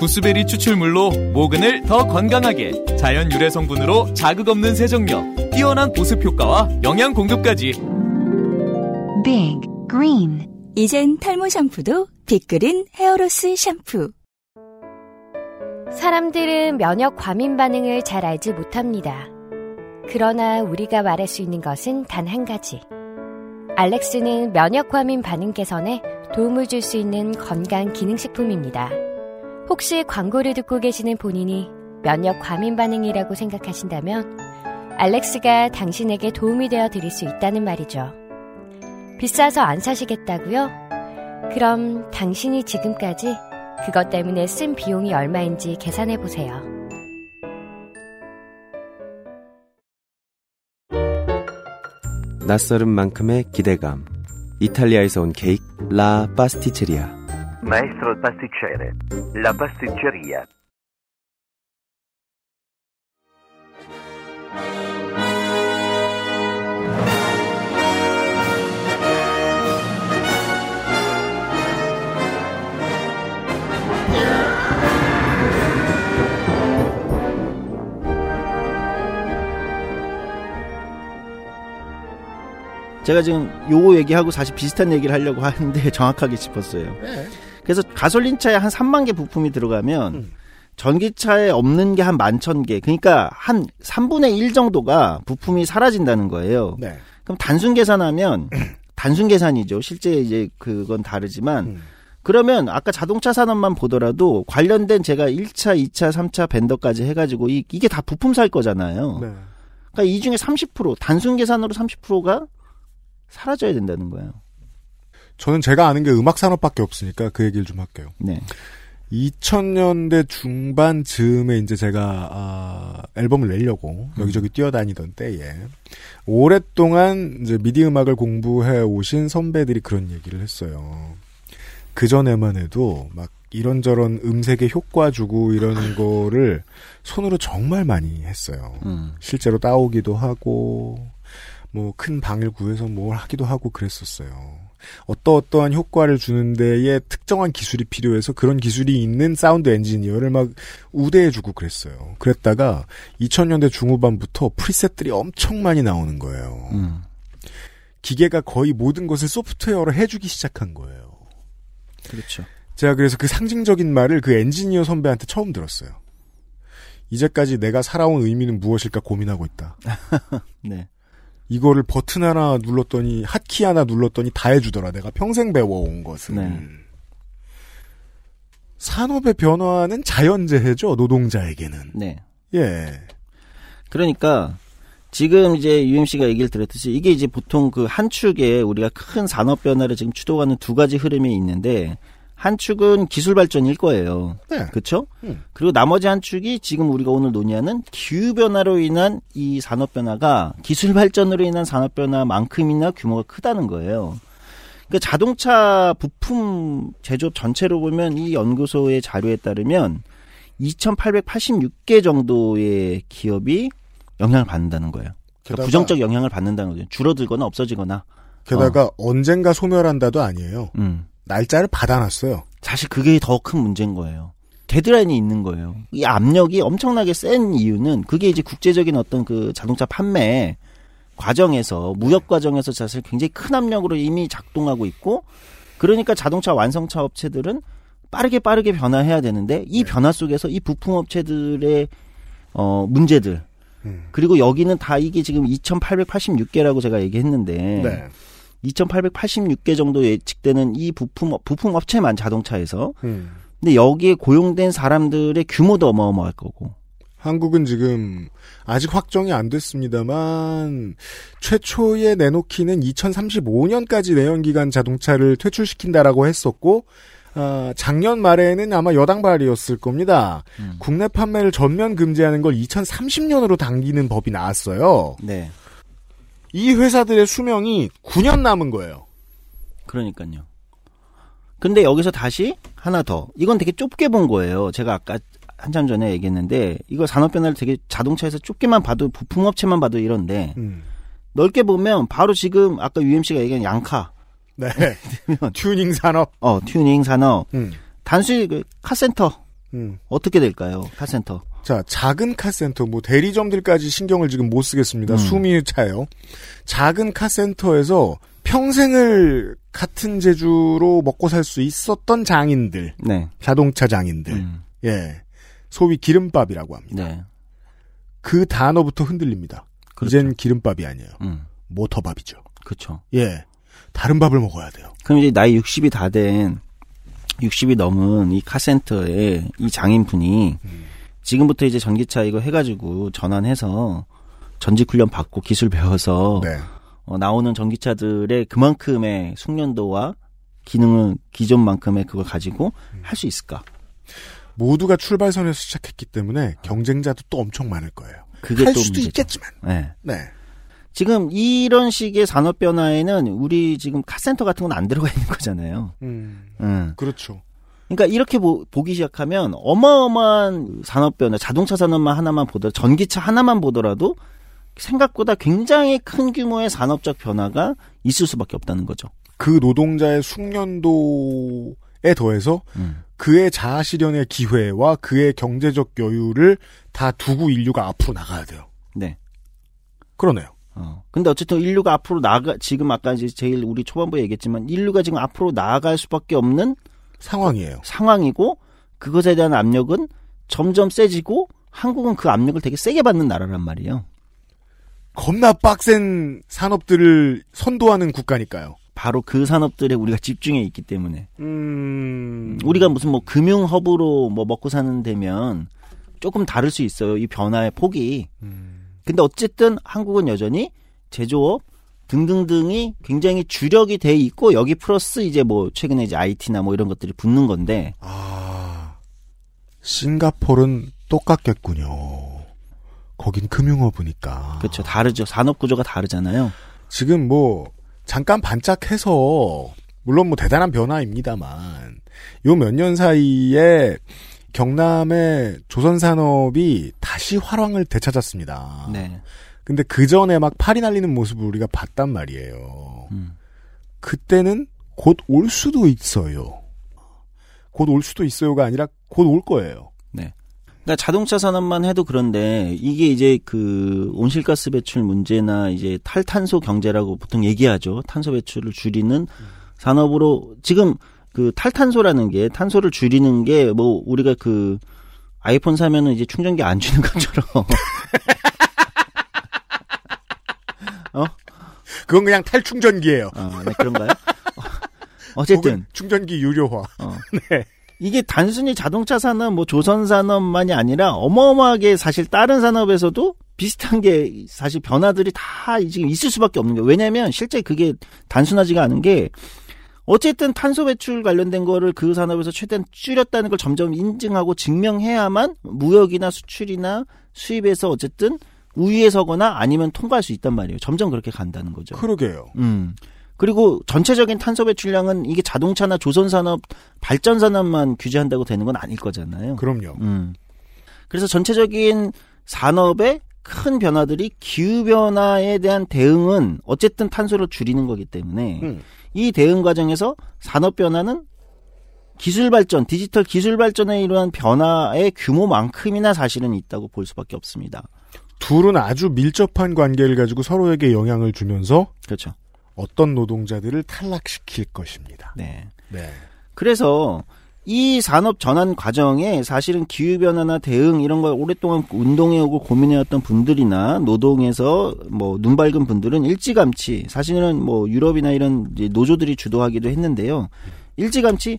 구스베리 추출물로 모근을 더 건강하게 자연 유래 성분으로 자극 없는 세정력 뛰어난 보습 효과와 영양 공급까지 Big Green 이젠 탈모 샴푸도 빅그린 헤어로스 샴푸. 사람들은 면역 과민 반응을 잘 알지 못합니다. 그러나 우리가 말할 수 있는 것은 단 한 가지. 알렉스는 면역 과민 반응 개선에 도움을 줄 수 있는 건강 기능식품입니다. 혹시 광고를 듣고 계시는 본인이 면역 과민 반응이라고 생각하신다면 알렉스가 당신에게 도움이 되어 드릴 수 있다는 말이죠. 비싸서 안 사시겠다고요? 그럼 당신이 지금까지 그것 때문에 쓴 비용이 얼마인지 계산해 보세요. 낯설은 만큼의 기대감. 이탈리아에서 온 케이크 라 파스티체리아. Maestro il pasticcere. La pasticceria. 제가 지금 요거 얘기하고 사실 비슷한 얘기를 하려고 하는데 정확하게 짚었어요. 네. 그래서 가솔린 차에 한 3만 개 부품이 들어가면 음. 전기차에 없는 게한 만천 개. 그러니까 한 3분의 1 정도가 부품이 사라진다는 거예요. 네. 그럼 단순 계산하면 단순 계산이죠. 실제 이제 그건 다르지만 음. 그러면 아까 자동차 산업만 보더라도 관련된 제가 1차, 2차, 3차 벤더까지 해가지고 이, 이게 다 부품 살 거잖아요. 네. 그러니까 이 중에 30% 단순 계산으로 30%가 사라져야 된다는 거예요. 저는 제가 아는 게 음악 산업밖에 없으니까 그 얘기를 좀 할게요. 네. 2000년대 중반쯤에 이제 제가 아, 앨범을 내려고 여기저기 뛰어다니던 때에 오랫동안 이제 미디 음악을 공부해 오신 선배들이 그런 얘기를 했어요. 그 전에만 해도 막 이런저런 음색에 효과 주고 이런 거를 손으로 정말 많이 했어요. 음. 실제로 따오기도 하고 뭐 큰 방을 구해서 뭘 하기도 하고 그랬었어요. 어떠어떠한 효과를 주는 데에 특정한 기술이 필요해서 그런 기술이 있는 sound engineer를 막 우대해주고 그랬어요. 그랬다가 2000년대 중후반부터 preset들이 엄청 많이 나오는 거예요. 음. 기계가 거의 모든 것을 소프트웨어로 해주기 시작한 거예요. 그렇죠. 제가 그래서 그 상징적인 말을 그 엔지니어 선배한테 처음 들었어요. 이제까지 내가 살아온 의미는 무엇일까 고민하고 있다. 네. 이거를 버튼 하나 눌렀더니 핫키 하나 눌렀더니 다 해주더라. 내가 평생 배워온 것을. 네. 산업의 변화는 자연재해죠. 노동자에게는. 네. 예. 그러니까 지금 이제 UMC가 얘기를 드렸듯이 이게 이제 보통 그 한 축에 우리가 큰 산업 변화를 지금 추도하는 두 가지 흐름이 있는데 한 축은 기술 발전일 거예요. 네. 그렇죠? 음. 그리고 나머지 한 축이 지금 우리가 오늘 논의하는 기후 변화로 인한 이 산업 변화가 기술 발전으로 인한 산업 변화만큼이나 규모가 크다는 거예요. 그러니까 자동차 부품 제조업 전체로 보면 이 연구소의 자료에 따르면 2,886개 정도의 기업이 영향을 받는다는 거예요. 그러니까 부정적 영향을 받는다는 거죠. 줄어들거나 없어지거나. 게다가 언젠가 소멸한다도 아니에요. 음. 날짜를 받아놨어요. 사실 그게 더 큰 문제인 거예요. 데드라인이 있는 거예요. 이 압력이 엄청나게 센 이유는 그게 이제 국제적인 어떤 그 자동차 판매 과정에서 무역 과정에서 사실 굉장히 큰 압력으로 이미 작동하고 있고 그러니까 자동차 완성차 업체들은 빠르게 빠르게 변화해야 되는데 이 변화 속에서 이 부품 업체들의 어 문제들 음. 그리고 여기는 다 이게 지금 2,886개라고 제가 얘기했는데 네. 2,886개 정도 예측되는 이 부품 부품 업체만 자동차에서 음. 근데 여기에 고용된 사람들의 규모도 어마어마할 거고. 한국은 지금 아직 확정이 안 됐습니다만 최초에 내놓기는 2035년까지 내연기관 자동차를 퇴출시킨다라고 했었고 아, 작년 말에는 아마 여당 발이었을 겁니다. 음. 국내 판매를 전면 금지하는 걸 2030년으로 당기는 법이 나왔어요. 네. 이 회사들의 수명이 9년 남은 거예요. 그러니까요. 근데 여기서 다시 하나 더. 이건 되게 좁게 본 거예요. 제가 아까 한참 전에 얘기했는데 이거 산업 변화를 되게 자동차에서 좁게만 봐도 부품 업체만 봐도 이런데 음. 넓게 보면 바로 지금 아까 UMC가 얘기한 양카. 네. 튜닝 산업. 어, 튜닝 산업. 음. 단순히 그 카센터. 음. 어떻게 될까요? 카센터. 자, 작은 카센터, 뭐, 대리점들까지 신경을 지금 못 쓰겠습니다. 음. 숨이 차요. 작은 카센터에서 평생을 같은 제주로 먹고 살 수 있었던 장인들. 네. 자동차 장인들. 음. 예. 소위 기름밥이라고 합니다. 네. 그 단어부터 흔들립니다. 이젠 기름밥이 아니에요. 음. 모터밥이죠. 그렇죠. 예. 다른 밥을 먹어야 돼요. 그럼 이제 나이 60이 다 된 60이 넘은 이 카센터의 이 장인분이 지금부터 이제 전기차 이거 해가지고 전환해서 전직 훈련 받고 기술 배워서 네. 어, 나오는 전기차들의 그만큼의 숙련도와 기능을 기존만큼의 그걸 가지고 할수 있을까? 모두가 출발선에서 시작했기 때문에 경쟁자도 또 엄청 많을 거예요. 그게 할또 수도 문제죠. 있겠지만. 네. 네. 지금 이런 식의 산업 변화에는 우리 지금 카센터 같은 건 안 들어가 있는 거잖아요. 음. 음. 그렇죠. 그러니까 이렇게 보, 기 시작하면 어마어마한 산업 변화, 자동차 산업만 하나만 보더라도 전기차 하나만 보더라도 생각보다 굉장히 큰 규모의 산업적 변화가 있을 수밖에 없다는 거죠. 그 노동자의 숙련도에 더해서 음. 그의 자아 실현의 기회와 그의 경제적 여유를 다 두고 인류가 앞으로 나가야 돼요. 네. 그러네요. 어. 근데 어쨌든 인류가 앞으로 나가 지금 아까 이제 제일 우리 초반부에 얘기했지만 인류가 지금 앞으로 나아갈 수밖에 없는 상황이에요. 상황이고 그것에 대한 압력은 점점 세지고 한국은 그 압력을 되게 세게 받는 나라란 말이에요. 겁나 빡센 산업들을 선도하는 국가니까요. 바로 그 산업들에 우리가 집중해 있기 때문에 음... 우리가 무슨 뭐 금융 허브로 뭐 먹고 사는 데면 조금 다를 수 있어요. 이 변화의 폭이. 근데 어쨌든 한국은 여전히 제조업 등등등이 굉장히 주력이 돼 있고 여기 플러스 이제 뭐 최근에 이제 IT나 뭐 이런 것들이 붙는 건데 아, 싱가폴은 똑같겠군요. 거긴 금융업이니까. 그렇죠. 다르죠. 산업 구조가 다르잖아요. 지금 뭐 잠깐 반짝해서 물론 뭐 대단한 변화입니다만 요 몇 년 사이에 경남의 조선 산업이 다시 화랑을 되찾았습니다. 네. 근데 그 전에 막 팔이 날리는 모습을 우리가 봤단 말이에요. 음. 그때는 곧 올 수도 있어요. 곧 올 수도 있어요가 아니라 곧 올 거예요. 네. 그러니까 자동차 산업만 해도 그런데 이게 이제 그 온실가스 배출 문제나 이제 탈탄소 경제라고 보통 얘기하죠. 탄소 배출을 줄이는 산업으로 지금 그 탈탄소라는 게 탄소를 줄이는 게 뭐 우리가 그 아이폰 사면은 이제 충전기 안 주는 것처럼 어? 그건 그냥 탈충전기예요. 어, 네, 그런가요? 어쨌든 혹은 충전기 유료화. 어. 네. 이게 단순히 자동차 산업, 뭐 조선 산업만이 아니라 어마어마하게 사실 다른 산업에서도 비슷한 게 사실 변화들이 다 지금 있을 수밖에 없는 거예요. 왜냐하면 실제 그게 단순하지가 않은 게 어쨌든 탄소 배출 관련된 거를 그 산업에서 최대한 줄였다는 걸 점점 인증하고 증명해야만 무역이나 수출이나 수입에서 어쨌든 우위에 서거나 아니면 통과할 수 있단 말이에요. 점점 그렇게 간다는 거죠. 그러게요. 음. 그리고 전체적인 탄소 배출량은 이게 자동차나 조선 산업, 발전 산업만 규제한다고 되는 건 아닐 거잖아요. 그럼요. 음. 그래서 전체적인 산업의 큰 변화들이 기후 변화에 대한 대응은 어쨌든 탄소를 줄이는 거기 때문에 음. 이 대응 과정에서 산업 변화는 기술 발전, 디지털 기술 발전에 이러한 변화의 규모만큼이나 사실은 있다고 볼 수밖에 없습니다. 둘은 아주 밀접한 관계를 가지고 서로에게 영향을 주면서 그렇죠. 어떤 노동자들을 탈락시킬 것입니다. 네. 네. 그래서 이 산업 전환 과정에 사실은 기후변화나 대응 이런 걸 오랫동안 운동해오고 고민해왔던 분들이나 노동에서 뭐 눈 밝은 분들은 일찌감치 사실은 뭐 유럽이나 이런 노조들이 주도하기도 했는데요. 일찌감치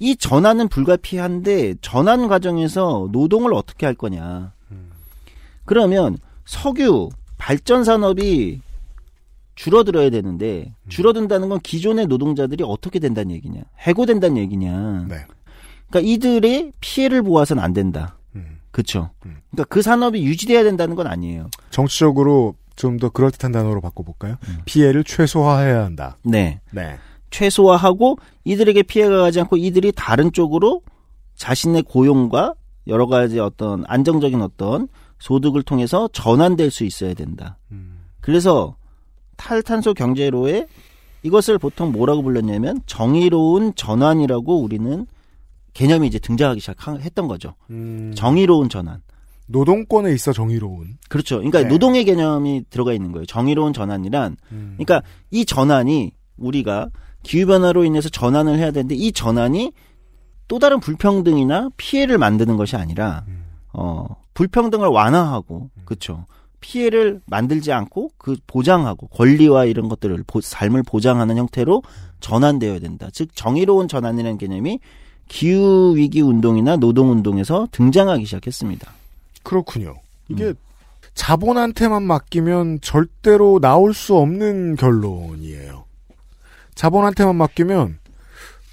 이 전환은 불가피한데 전환 과정에서 노동을 어떻게 할 거냐. 그러면 석유 발전 산업이 줄어들어야 되는데 줄어든다는 건 기존의 노동자들이 어떻게 된다는 얘기냐? 해고된다는 얘기냐? 네. 그러니까 이들의 피해를 보아서는 안 된다. 그렇죠 그러니까 그 산업이 유지돼야 된다는 건 아니에요. 정치적으로 좀 더 그럴듯한 단어로 바꿔볼까요? 피해를 최소화해야 한다. 네. 네. 최소화하고 이들에게 피해가 가지 않고 이들이 다른 쪽으로 자신의 고용과 여러 가지 어떤 안정적인 어떤 소득을 통해서 전환될 수 있어야 된다. 그래서 탈탄소 경제로의 이것을 보통 뭐라고 불렀냐면 정의로운 전환이라고 우리는 개념이 이제 등장하기 시작했던 거죠. 음, 정의로운 전환. 노동권에 있어 정의로운. 그렇죠. 그러니까 네. 노동의 개념이 들어가 있는 거예요. 정의로운 전환이란 음. 그러니까 이 전환이 우리가 기후 변화로 인해서 전환을 해야 되는데 이 전환이 또 다른 불평등이나 피해를 만드는 것이 아니라 어 불평등을 완화하고 그렇죠. 피해를 만들지 않고 그 보장하고 권리와 이런 것들을 보- 삶을 보장하는 형태로 전환되어야 된다. 즉 정의로운 전환이라는 개념이 기후 위기 운동이나 노동 운동에서 등장하기 시작했습니다. 그렇군요. 이게 음. 자본한테만 맡기면 절대로 나올 수 없는 결론이에요. 자본한테만 맡기면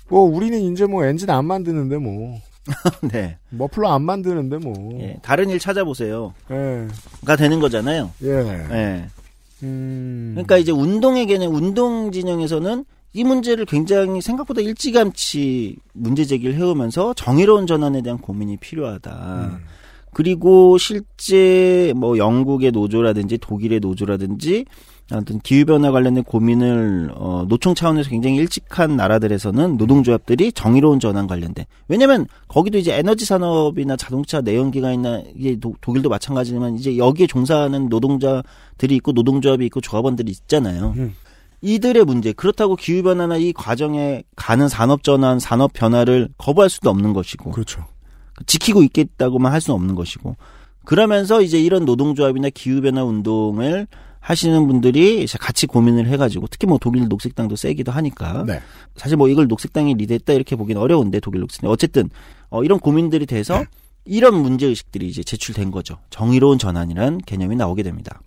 뭐 우리는 이제 뭐 엔진 안 만드는데 뭐 네. 머플러 안 만드는데 뭐. 예, 다른 일 찾아보세요. 예. 가 되는 거잖아요. 예. 예. 음. 그러니까 이제 운동의 개념, 운동 진영에서는 이 문제를 굉장히 생각보다 일찌감치 문제 제기를 해오면서 정의로운 전환에 대한 고민이 필요하다. 그리고 실제 뭐 영국의 노조라든지 독일의 노조라든지 아무튼 기후변화 관련된 고민을 어, 노총 차원에서 굉장히 일찍 한 나라들에서는 노동조합들이 정의로운 전환 관련된 왜냐면 거기도 이제 에너지 산업이나 자동차 내연기가 있나 이게 도, 독일도 마찬가지지만 이제 여기에 종사하는 노동자들이 있고 노동조합이 있고 조합원들이 있잖아요. 이들의 문제 그렇다고 기후 변화나 이 과정에 가는 산업 전환, 산업 변화를 거부할 수도 없는 것이고 그렇죠. 지키고 있겠다고만 할 수는 없는 것이고 그러면서 이제 이런 노동조합이나 기후 변화 운동을 하시는 분들이 같이 고민을 해가지고 특히 뭐 독일 녹색당도 세기도 하니까 네. 사실 뭐 이걸 녹색당이 리드했다 이렇게 보기는 어려운데 독일 녹색당 어쨌든 어, 이런 고민들이 돼서 이런 문제 의식들이 이제 제출된 거죠 정의로운 전환이라는 개념이 나오게 됩니다.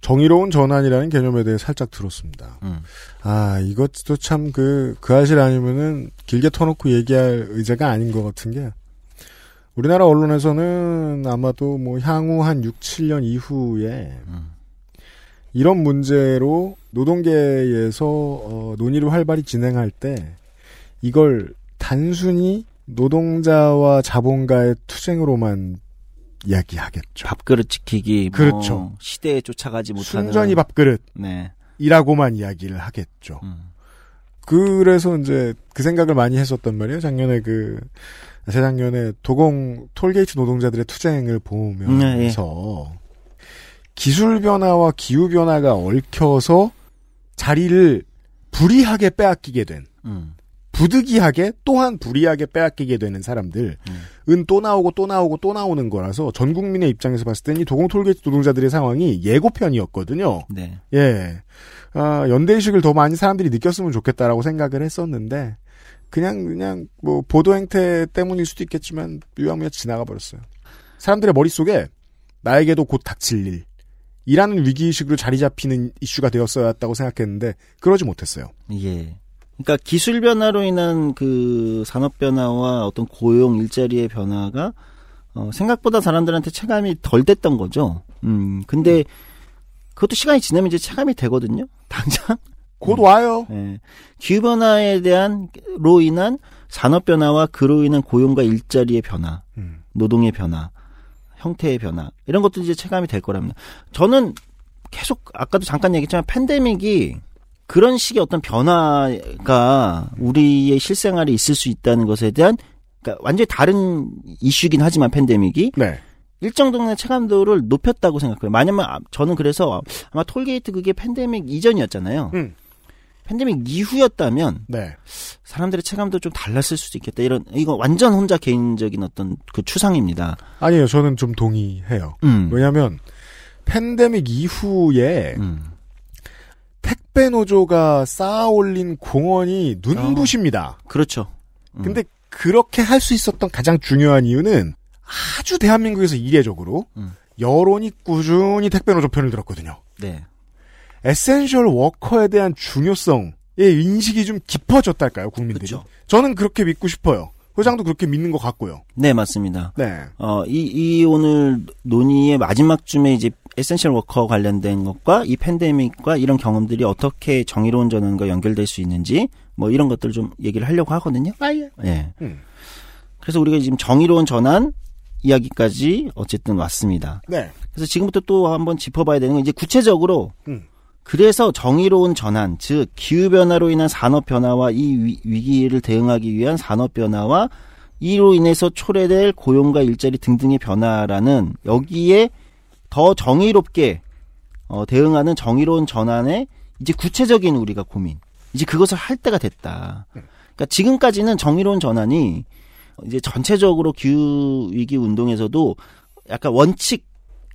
정의로운 전환이라는 개념에 대해 살짝 들었습니다. 음. 아, 이것도 참 그, 그 아실 아니면은 길게 터놓고 얘기할 의제가 아닌 것 같은 게, 우리나라 언론에서는 아마도 뭐 향후 한 6, 7년 이후에, 이런 문제로 노동계에서 어, 논의를 활발히 진행할 때, 이걸 단순히 노동자와 자본가의 투쟁으로만 이야기하겠죠. 밥그릇 지키기, 뭐 그렇죠. 시대에 쫓아가지 못하는 순전히 밥그릇. 네. 이라고만 이야기를 하겠죠. 그래서 이제 그 생각을 많이 했었단 말이에요. 작년에 그 재작년에 도공 톨게이트 노동자들의 투쟁을 보면서 기술 변화와 기후 변화가 얽혀서 자리를 불의하게 빼앗기게 된 음. 부득이하게 또한 불의하게 빼앗기게 되는 사람들은 또 나오고 또 나오고 또 나오는 거라서 전 국민의 입장에서 봤을 때는 이 도공 톨게이트 노동자들의 상황이 예고편이었거든요. 네. 예. 아, 연대의식을 더 많이 사람들이 느꼈으면 좋겠다라고 생각을 했었는데, 그냥, 그냥, 뭐, 보도 행태 때문일 수도 있겠지만, 유야무야 지나가 버렸어요. 사람들의 머릿속에, 나에게도 곧 닥칠 일, 이라는 위기의식으로 자리 잡히는 이슈가 되었어야 했다고 생각했는데, 그러지 못했어요. 예. 그러니까 기술 변화로 인한 그 산업 변화와 어떤 고용 일자리의 변화가 어, 생각보다 사람들한테 체감이 덜 됐던 거죠. 음, 근데 그것도 시간이 지나면 이제 체감이 되거든요. 당장 곧 와요. 예. 기후 변화에 대한 로 인한 산업 변화와 그로 인한 고용과 일자리의 변화, 노동의 변화, 형태의 변화 이런 것도 이제 체감이 될 거랍니다. 저는 계속 아까도 잠깐 얘기했지만 팬데믹이 그런 식의 어떤 변화가 우리의 실생활에 있을 수 있다는 것에 대한 그러니까 완전히 다른 이슈긴 하지만 팬데믹이 네. 일정 정도의 체감도를 높였다고 생각해요. 만약에 저는 그래서 아마 톨게이트 그게 팬데믹 이전이었잖아요. 음. 팬데믹 이후였다면 네. 사람들의 체감도 좀 달랐을 수도 있겠다. 이런 이거 완전 혼자 개인적인 어떤 그 추상입니다. 아니에요. 저는 좀 동의해요. 음. 왜냐하면 팬데믹 이후에 음. 택배 노조가 쌓아올린 공헌이 눈부십니다. 그렇죠. 근데 그렇게 할 수 있었던 가장 중요한 이유는 아주 대한민국에서 이례적으로 음. 여론이 꾸준히 택배 노조 편을 들었거든요. 네. essential worker에 대한 중요성의 인식이 좀 깊어졌달까요, 국민들이? 저는 그렇게 믿고 싶어요. 회장도 그렇게 믿는 것 같고요. 네, 맞습니다. 네. 어, 이, 이 오늘 논의의 마지막쯤에 이제 essential worker 관련된 것과 이 팬데믹과 이런 경험들이 어떻게 정의로운 전환과 연결될 수 있는지 뭐 이런 것들을 좀 얘기를 하려고 하거든요. 아, 예. 예. 음. 그래서 우리가 지금 정의로운 전환 이야기까지 어쨌든 왔습니다. 네. 그래서 지금부터 또 한번 짚어봐야 되는 건 이제 구체적으로 음. 그래서 정의로운 전환, 즉 기후 변화로 인한 산업 변화와 이 위, 기를 대응하기 위한 산업 변화와 이로 인해서 초래될 고용과 일자리 등등의 변화라는 여기에 더 정의롭게 어, 대응하는 정의로운 전환의 이제 구체적인 우리가 고민, 이제 그것을 할 때가 됐다. 그러니까 지금까지는 정의로운 전환이 이제 전체적으로 기후 위기 운동에서도 약간 원칙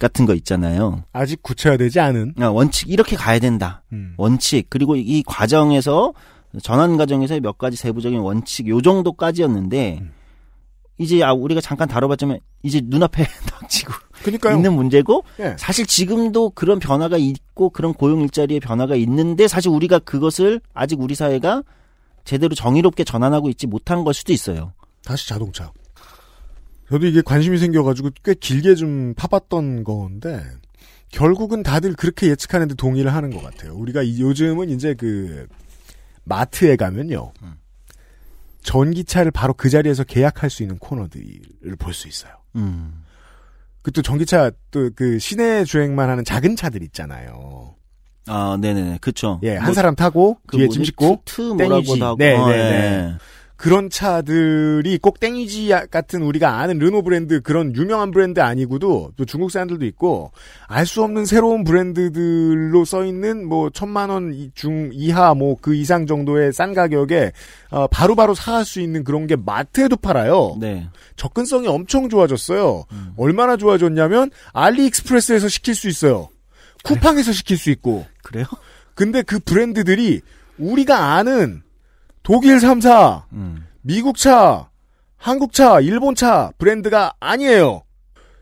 같은 거 있잖아요. 아직 구체화되지 않은 아, 원칙 이렇게 가야 된다. 원칙 그리고 이 과정에서 전환 과정에서 몇 가지 세부적인 원칙 요 정도까지였는데 이제 아, 우리가 잠깐 다뤄봤지만 이제 눈앞에 닥치고 그러니까요. 있는 문제고 예. 사실 지금도 그런 변화가 있고 그런 고용 일자리의 변화가 있는데 사실 우리가 그것을 아직 우리 사회가 제대로 정의롭게 전환하고 있지 못한 걸 수도 있어요. 다시 자동차. 저도 이게 관심이 생겨가지고 꽤 길게 좀 파봤던 건데 결국은 다들 그렇게 예측하는데 동의를 하는 것 같아요. 우리가 이- 요즘은 이제 그 마트에 가면요. 전기차를 바로 그 자리에서 계약할 수 있는 코너들을 볼 수 있어요. 음. 그또 전기차 또 그 시내 주행만 하는 작은 차들 있잖아요. 아, 네네네. 그쵸. 예, 한 뭐, 사람 타고 그 뒤에? 짐 싣고 트- 트 땡이지. 하고. 네, 어, 네, 예. 네. 그런 차들이 꼭 땡이지 같은 우리가 아는 르노 브랜드 그런 유명한 브랜드 아니고도 또 중국 사람들도 있고 알 수 없는 새로운 브랜드들로 써 있는 뭐 천만 원 중 이하 뭐 그 이상 정도의 싼 가격에 어, 바로바로 사갈 수 있는 그런 게 마트에도 팔아요. 네. 접근성이 엄청 좋아졌어요. 얼마나 좋아졌냐면 알리익스프레스에서 시킬 수 있어요. 쿠팡에서 시킬 수 있고. 그래요? 근데 그 브랜드들이 우리가 아는 독일 3사, 음. 미국 차, 한국 차, 일본 차 브랜드가 아니에요.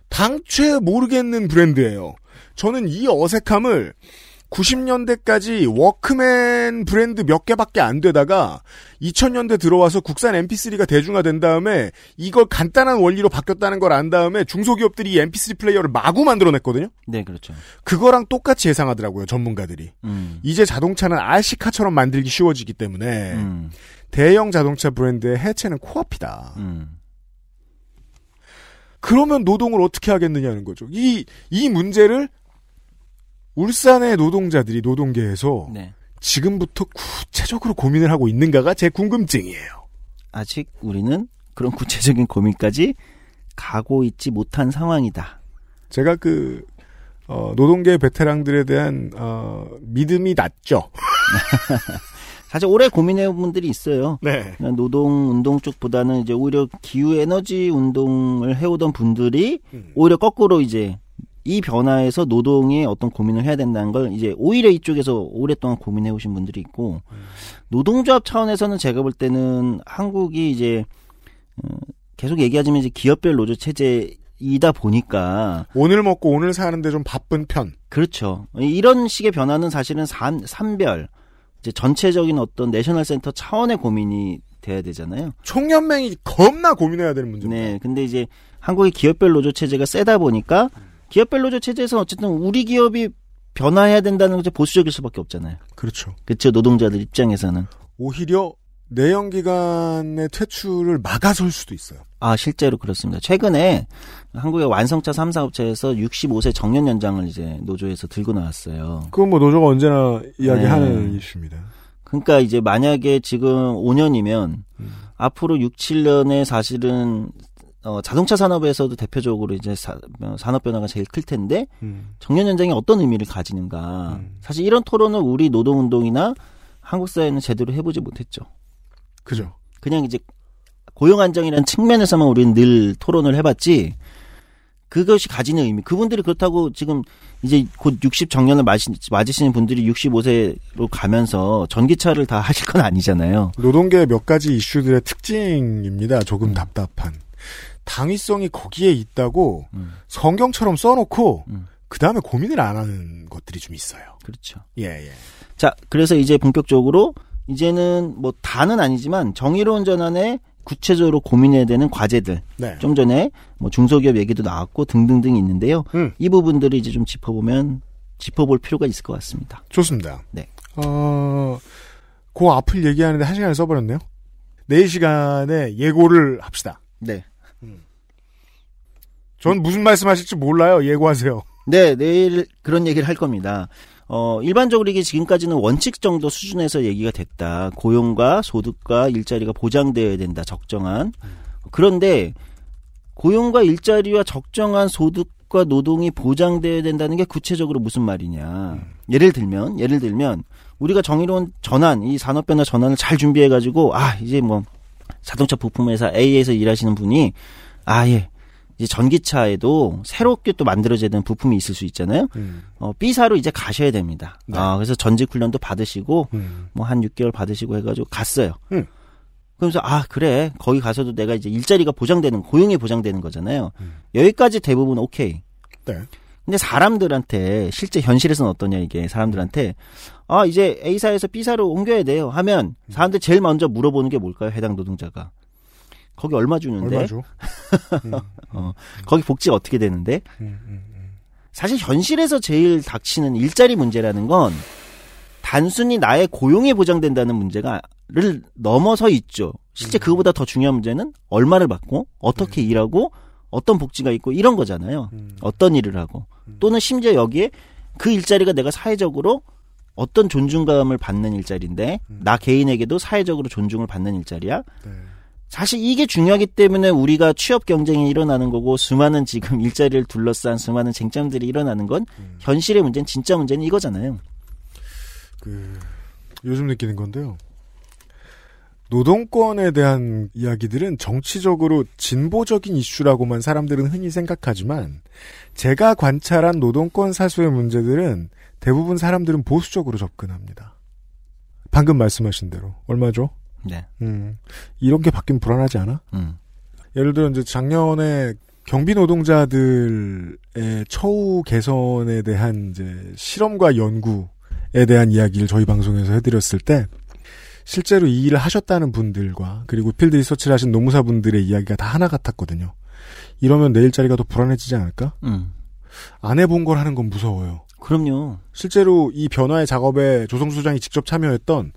당최 모르겠는 브랜드예요. 저는 이 어색함을 90년대까지 워크맨 브랜드 몇 개밖에 안 되다가 2000년대 들어와서 국산 MP3가 대중화된 다음에 이걸 간단한 원리로 바뀌었다는 걸 안 다음에 중소기업들이 이 MP3 플레이어를 마구 만들어냈거든요. 네, 그렇죠. 그거랑 똑같이 예상하더라고요, 전문가들이. 음. 이제 자동차는 RC카처럼 만들기 쉬워지기 때문에 음. 대형 자동차 브랜드의 해체는 코앞이다. 음. 그러면 노동을 어떻게 하겠느냐는 거죠. 이, 이 문제를 울산의 노동자들이 노동계에서 네. 지금부터 구체적으로 고민을 하고 있는가가 제 궁금증이에요. 아직 우리는 그런 구체적인 고민까지 가고 있지 못한 상황이다. 제가 그, 어, 노동계 베테랑들에 대한, 어, 믿음이 낮죠. 사실 오래 고민해온 분들이 있어요. 네. 그냥 노동 운동 쪽보다는 이제 오히려 기후 에너지 운동을 해오던 분들이 음. 오히려 거꾸로 이제 이 변화에서 노동에 어떤 고민을 해야 된다는 걸 이제 오히려 이쪽에서 오랫동안 고민해 오신 분들이 있고 노동조합 차원에서는 제가 볼 때는 한국이 이제 어, 계속 얘기하자면 이제 기업별 노조 체제이다 보니까 오늘 먹고 오늘 사는데 좀 바쁜 편. 그렇죠. 이런 식의 변화는 사실은 산, 산별 이제 전체적인 어떤 내셔널 센터 차원의 고민이 돼야 되잖아요. 총연맹이 겁나 고민해야 되는 문제입니다. 네. 근데 이제 한국의 기업별 노조 체제가 세다 보니까 기업별 노조 체제에서 어쨌든 우리 기업이 변화해야 된다는 게 보수적일 수밖에 없잖아요. 그렇죠. 그렇죠. 노동자들 입장에서는. 오히려 내연기관의 퇴출을 막아설 수도 있어요. 아, 실제로 그렇습니다. 최근에 한국의 완성차 3사 업체에서 65세 정년 연장을 이제 노조에서 들고 나왔어요. 그건 뭐 노조가 언제나 이야기하는 네. 이슈입니다. 그러니까 이제 만약에 지금 5년이면 앞으로 6, 7년에 사실은 어, 자동차 산업에서도 대표적으로 이제 사, 어, 산업 변화가 제일 클 텐데 음. 정년 연장이 어떤 의미를 가지는가. 사실 이런 토론을 우리 노동 운동이나 한국 사회는 제대로 해보지 못했죠. 그죠. 그냥 이제 고용 안정이라는 측면에서만 우리는 늘 토론을 해봤지. 그것이 가지는 의미. 그분들이 그렇다고 지금 이제 곧 60 정년을 맞으, 맞으시는 분들이 65세로 가면서 전기차를 다 하실 건 아니잖아요. 노동계 몇 가지 이슈들의 특징입니다. 조금 답답한. 당위성이 거기에 있다고 음. 성경처럼 써놓고 그 다음에 고민을 안 하는 것들이 좀 있어요. 그렇죠. 예, 예. 자, 그래서 이제 본격적으로 이제는 뭐 다는 아니지만 정의로운 전환에 구체적으로 고민해야 되는 과제들. 네. 좀 전에 뭐 중소기업 얘기도 나왔고 등등등 있는데요. 음. 이 부분들을 이제 좀 짚어보면 짚어볼 필요가 있을 것 같습니다. 좋습니다. 네. 어, 그 앞을 얘기하는데 한 시간을 써버렸네요. 내일 시간에 예고를 합시다. 네. 전 무슨 말씀하실지 몰라요. 예고하세요. 네, 내일 그런 얘기를 할 겁니다. 어, 일반적으로 이게 지금까지는 원칙 정도 수준에서 얘기가 됐다. 고용과 소득과 일자리가 보장되어야 된다. 적정한. 그런데 고용과 일자리와 적정한 소득과 노동이 보장되어야 된다는 게 구체적으로 무슨 말이냐. 예를 들면, 예를 들면, 우리가 정의로운 전환, 이 산업 변화 전환을 잘 준비해 가지고, 아, 이제 뭐, 자동차 부품 회사 A에서 일하시는 분이, 아, 예. 이제 전기차에도 새롭게 또 만들어져야 되는 부품이 있을 수 있잖아요. 어, B사로 이제 가셔야 됩니다. 네. 아, 그래서 전직 훈련도 받으시고, 음. 뭐한 6개월 받으시고 해가지고 갔어요. 음. 그러면서 아 그래 거기 가서도 내가 이제 일자리가 보장되는 고용이 보장되는 거잖아요. 음. 여기까지 대부분 오케이. 네. 근데 사람들한테 실제 현실에서는 어떠냐 이게 사람들한테 아 이제 A사에서 B사로 옮겨야 돼요 하면 사람들 제일 먼저 물어보는 게 뭘까요? 해당 노동자가 거기 얼마 주는데? 얼마 줘? 음. 어, 거기 복지가 어떻게 되는데? 음, 음, 사실 현실에서 제일 닥치는 일자리 문제라는 건 단순히 나의 고용이 보장된다는 문제가를 넘어서 있죠. 실제 그거보다 더 중요한 문제는 얼마를 받고 어떻게 일하고 어떤 복지가 있고 이런 거잖아요. 어떤 일을 하고 또는 심지어 여기에 그 일자리가 내가 사회적으로 어떤 존중감을 받는 일자리인데 나 개인에게도 사회적으로 존중을 받는 일자리야. 사실 이게 중요하기 때문에 우리가 취업 경쟁이 일어나는 거고 수많은 지금 일자리를 둘러싼 수많은 쟁점들이 일어나는 건 현실의 문제는 진짜 문제는 이거잖아요. 그 요즘 느끼는 건데요. 노동권에 대한 이야기들은 정치적으로 진보적인 이슈라고만 사람들은 흔히 생각하지만 제가 관찰한 노동권 사수의 문제들은 대부분 사람들은 보수적으로 접근합니다. 방금 말씀하신 대로 얼마죠? 네. 음, 이런 게 바뀌면 불안하지 않아? 음. 예를 들어 이제 작년에 경비 노동자들의 처우 개선에 대한 이제 실험과 연구에 대한 이야기를 저희 방송에서 해드렸을 때 실제로 이 일을 하셨다는 분들과 그리고 필드 리서치를 하신 노무사분들의 이야기가 다 하나 같았거든요. 이러면 내 일자리가 더 불안해지지 않을까? 음. 안 해본 걸 하는 건 무서워요. 그럼요. 실제로 이 변화의 작업에 조성수 소장이 직접 참여했던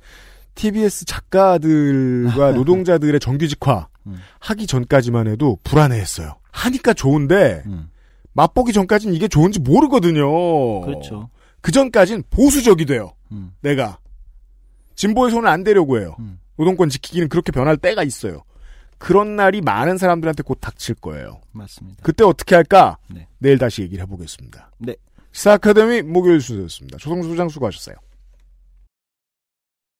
TBS 작가들과 노동자들의 정규직화 음. 하기 전까지만 해도 불안해했어요. 하니까 좋은데 음. 맛보기 전까지는 이게 좋은지 모르거든요. 그렇죠. 그 전까진 보수적이 돼요. 음. 내가 진보의 손을 안 대려고 해요. 노동권 지키기는 그렇게 변할 때가 있어요. 그런 날이 많은 사람들한테 곧 닥칠 거예요. 맞습니다. 그때 어떻게 할까? 네. 내일 다시 얘기를 해보겠습니다. 네. 시사 아카데미 목요일 순서였습니다. 조성수 소장 수고하셨어요.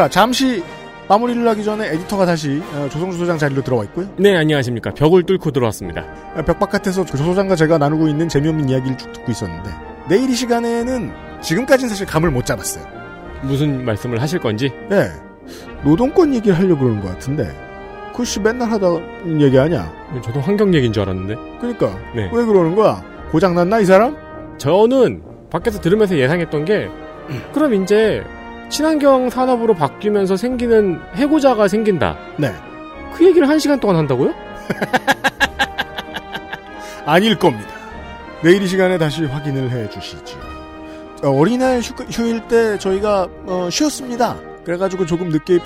자, 잠시 마무리를 하기 전에 에디터가 다시 어, 조성수 소장 자리로 들어와 있고요. 네, 안녕하십니까. 벽을 뚫고 들어왔습니다. 아, 벽 바깥에서 조 소장과 제가 나누고 있는 재미없는 이야기를 쭉 듣고 있었는데 내일 이 시간에는 지금까지는 사실 감을 못 잡았어요. 무슨 말씀을 하실 건지? 네. 노동권 얘기를 하려고 그러는 것 같은데 그씨 맨날 하다는 얘기 아니야. 저도 환경 얘기인 줄 알았는데. 그러니까 네. 왜 그러는 거야? 고장 났나 이 사람? 저는 밖에서 들으면서 예상했던 게 그럼 이제 친환경 산업으로 바뀌면서 생기는 해고자가 생긴다. 네. 그 얘기를 한 시간 동안 한다고요? 아닐 겁니다. 내일 이 시간에 다시 확인을 해 주시죠. 어, 린날 휴, 휴일 때 저희가 어, 쉬었습니다. 그래가지고 조금 늦게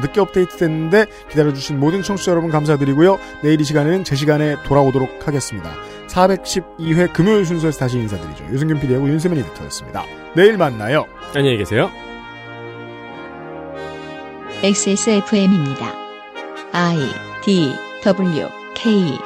늦게 업데이트 됐는데 기다려주신 모든 청취자 여러분 감사드리고요. 내일 이 시간에는 제 시간에 돌아오도록 하겠습니다. 412회 금요일 순서에서 다시 인사드리죠. 유승균 PD하고 윤세민 에디터였습니다. 내일 만나요. 안녕히 계세요. XSFM입니다. I D W K